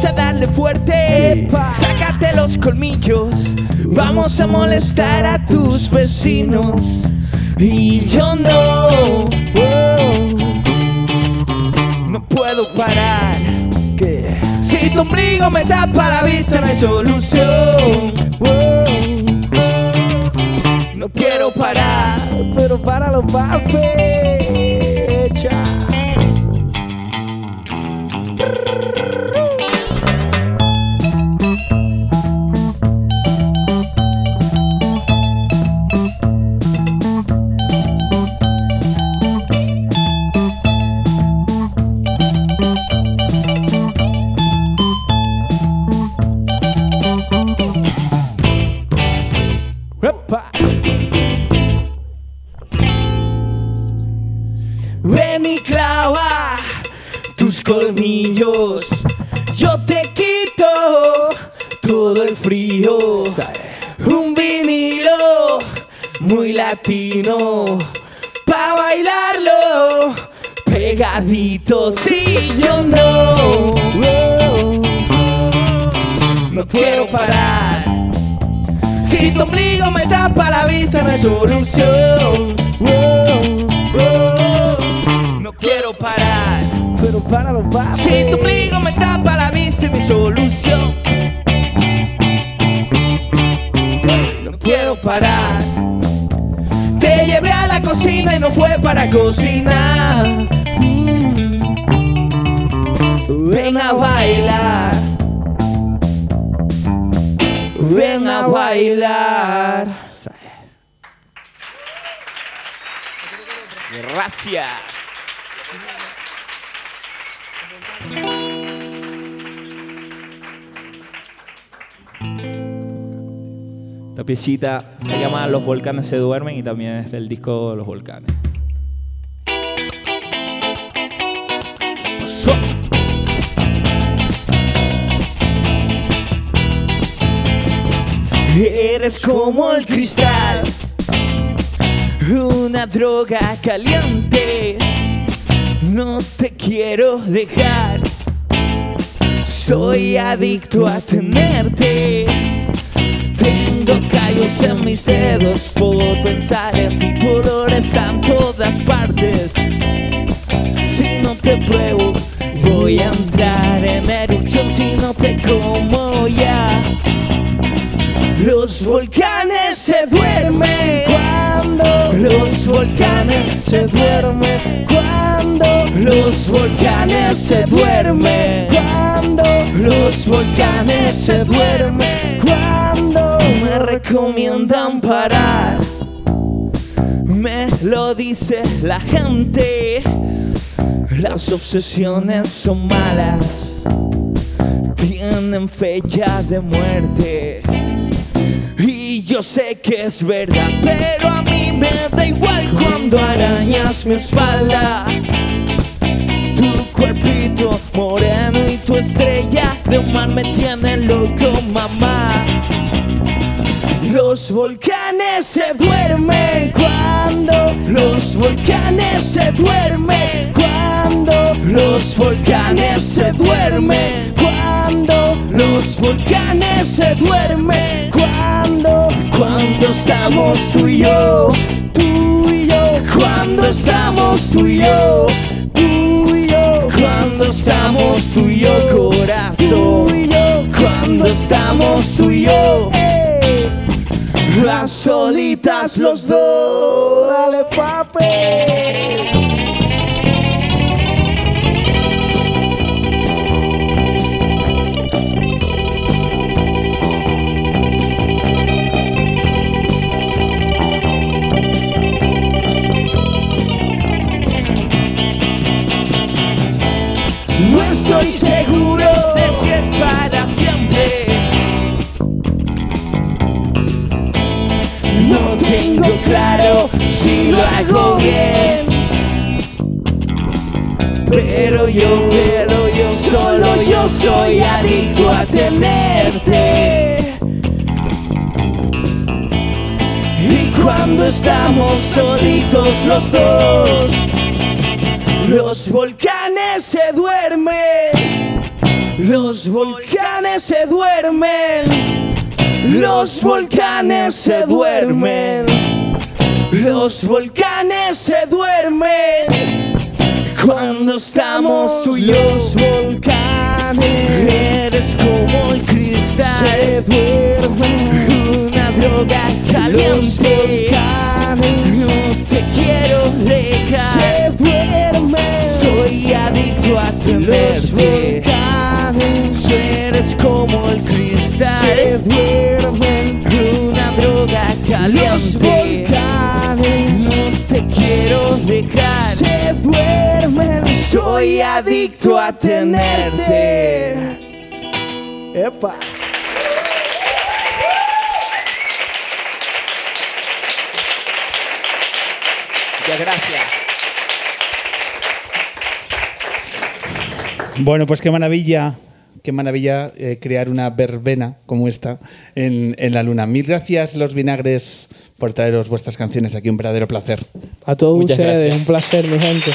Vamos a darle fuerte, sácate los colmillos. Vamos a molestar a tus vecinos. Y yo no, oh, no puedo parar. ¿Qué? Si tu ombligo me tapa la vista, no hay solución. Oh, no quiero parar. Pero páralo, papi. Si yo no, no quiero parar. Si tu ombligo me tapa la vista, no hay solución. No quiero parar. Pero páralo, va. Si tu ombligo me tapa la vista, no hay solución. No quiero parar. Te llevé a la cocina y no fue para cocinar. Ven a bailar. Ven a bailar. Gracias. Esta piecita se llama Los volcanes se duermen y también es del disco Los volcanes. Eres como el cristal, una droga caliente. No te quiero dejar, soy adicto a tenerte. Tengo callos en mis dedos por pensar en ti. Tu olor está en todas partes. Si no te pruebo, voy a entrar en erupción. Si no te como ya. Los volcanes se duermen. Cuando los volcanes se duermen. Cuando los volcanes se duermen. Cuando los volcanes se duermen. Cuando me recomiendan parar. Me lo dice la gente. Las obsesiones son malas. Tienen fecha de muerte y yo sé que es verdad, pero a mí me da igual cuando arañas mi espalda. Tu cuerpito moreno y tu estrella de mar me tienen loco, mamá. Los volcanes se duermen cuando los volcanes se duermen cuando los volcanes se duermen cuando los volcanes se duermen cuando cuando estamos tú y yo tú y yo. Cuando estamos tú y yo tú y yo. Cuando estamos tú y yo corazón. Tú y yo cuando estamos tú y yo. A solitas los dos. Dale papi estoy seguro de si es para siempre. No tengo claro si lo hago bien. Pero yo, pero yo, solo yo soy adicto a tenerte. Y cuando estamos solitos los dos, los volcanes se duermen. Los volcanes se duermen. Los volcanes se duermen. Los volcanes se duermen. Cuando estamos tú y yo, los volcanes, eres como el cristal. Se duermen. Una droga caliente. No adicto a tenerte. Eres como el cristal. Se duermen. Una droga caliente. No te quiero dejar. Se duermen. Soy adicto a tenerte. Epa. Gracias. Bueno, pues qué maravilla, qué maravilla eh, crear una verbena como esta en, en la luna. Mil gracias, los vinagres, por traeros vuestras canciones aquí. Un verdadero placer. A todos Muchas ustedes, gracias. un placer, mi gente.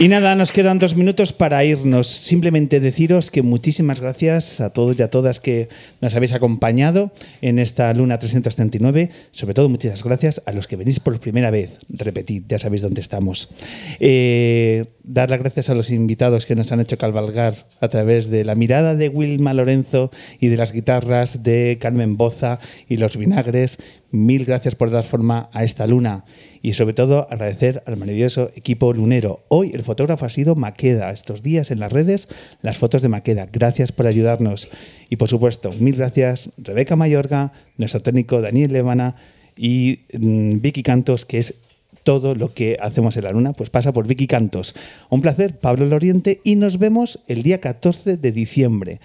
Y nada, nos quedan dos minutos para irnos. Simplemente deciros que muchísimas gracias a todos y a todas que nos habéis acompañado en esta Luna 339. Sobre todo, muchas gracias a los que venís por primera vez. Repetid, ya sabéis dónde estamos. Eh, dar las gracias a los invitados que nos han hecho cabalgar a través de la mirada de Wilma Lorenzo y de las guitarras de Carmen Boza y los vinagres. Mil gracias por dar forma a esta luna y sobre todo agradecer al maravilloso equipo lunero. Hoy el fotógrafo ha sido Maqueda. Estos días en las redes las fotos de Maqueda. Gracias por ayudarnos. Y por supuesto, mil gracias Rebeca Mayorga, nuestro técnico Daniel Levana y mm, Vicky Cantos, que es todo lo que hacemos en la luna, pues pasa por Vicky Cantos. Un placer, Pablo Loriente, y nos vemos el día 14 de diciembre.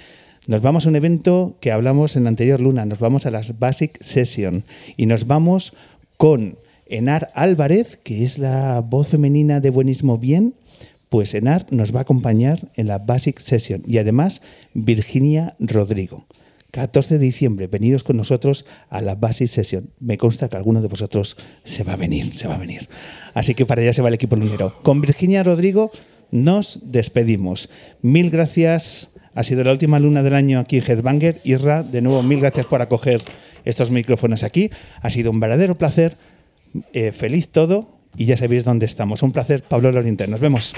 Nos vamos a un evento que hablamos en la anterior luna, nos vamos a las Basic Session y nos vamos con Enar Álvarez, que es la voz femenina de Buenismo Bien, pues Enar nos va a acompañar en la Basic Session y además Virginia Rodrigo. 14 de diciembre, venidos con nosotros a la Basic Session. Me consta que alguno de vosotros se va a venir, se va a venir. Así que para allá se va el equipo lunero. Con Virginia Rodrigo nos despedimos. Mil gracias. Ha sido la última luna del año aquí en Headbanger. Isra, de nuevo, mil gracias por acoger estos micrófonos aquí. Ha sido un verdadero placer. Eh, feliz todo y ya sabéis dónde estamos. Un placer, Pablo Loriente. Nos vemos.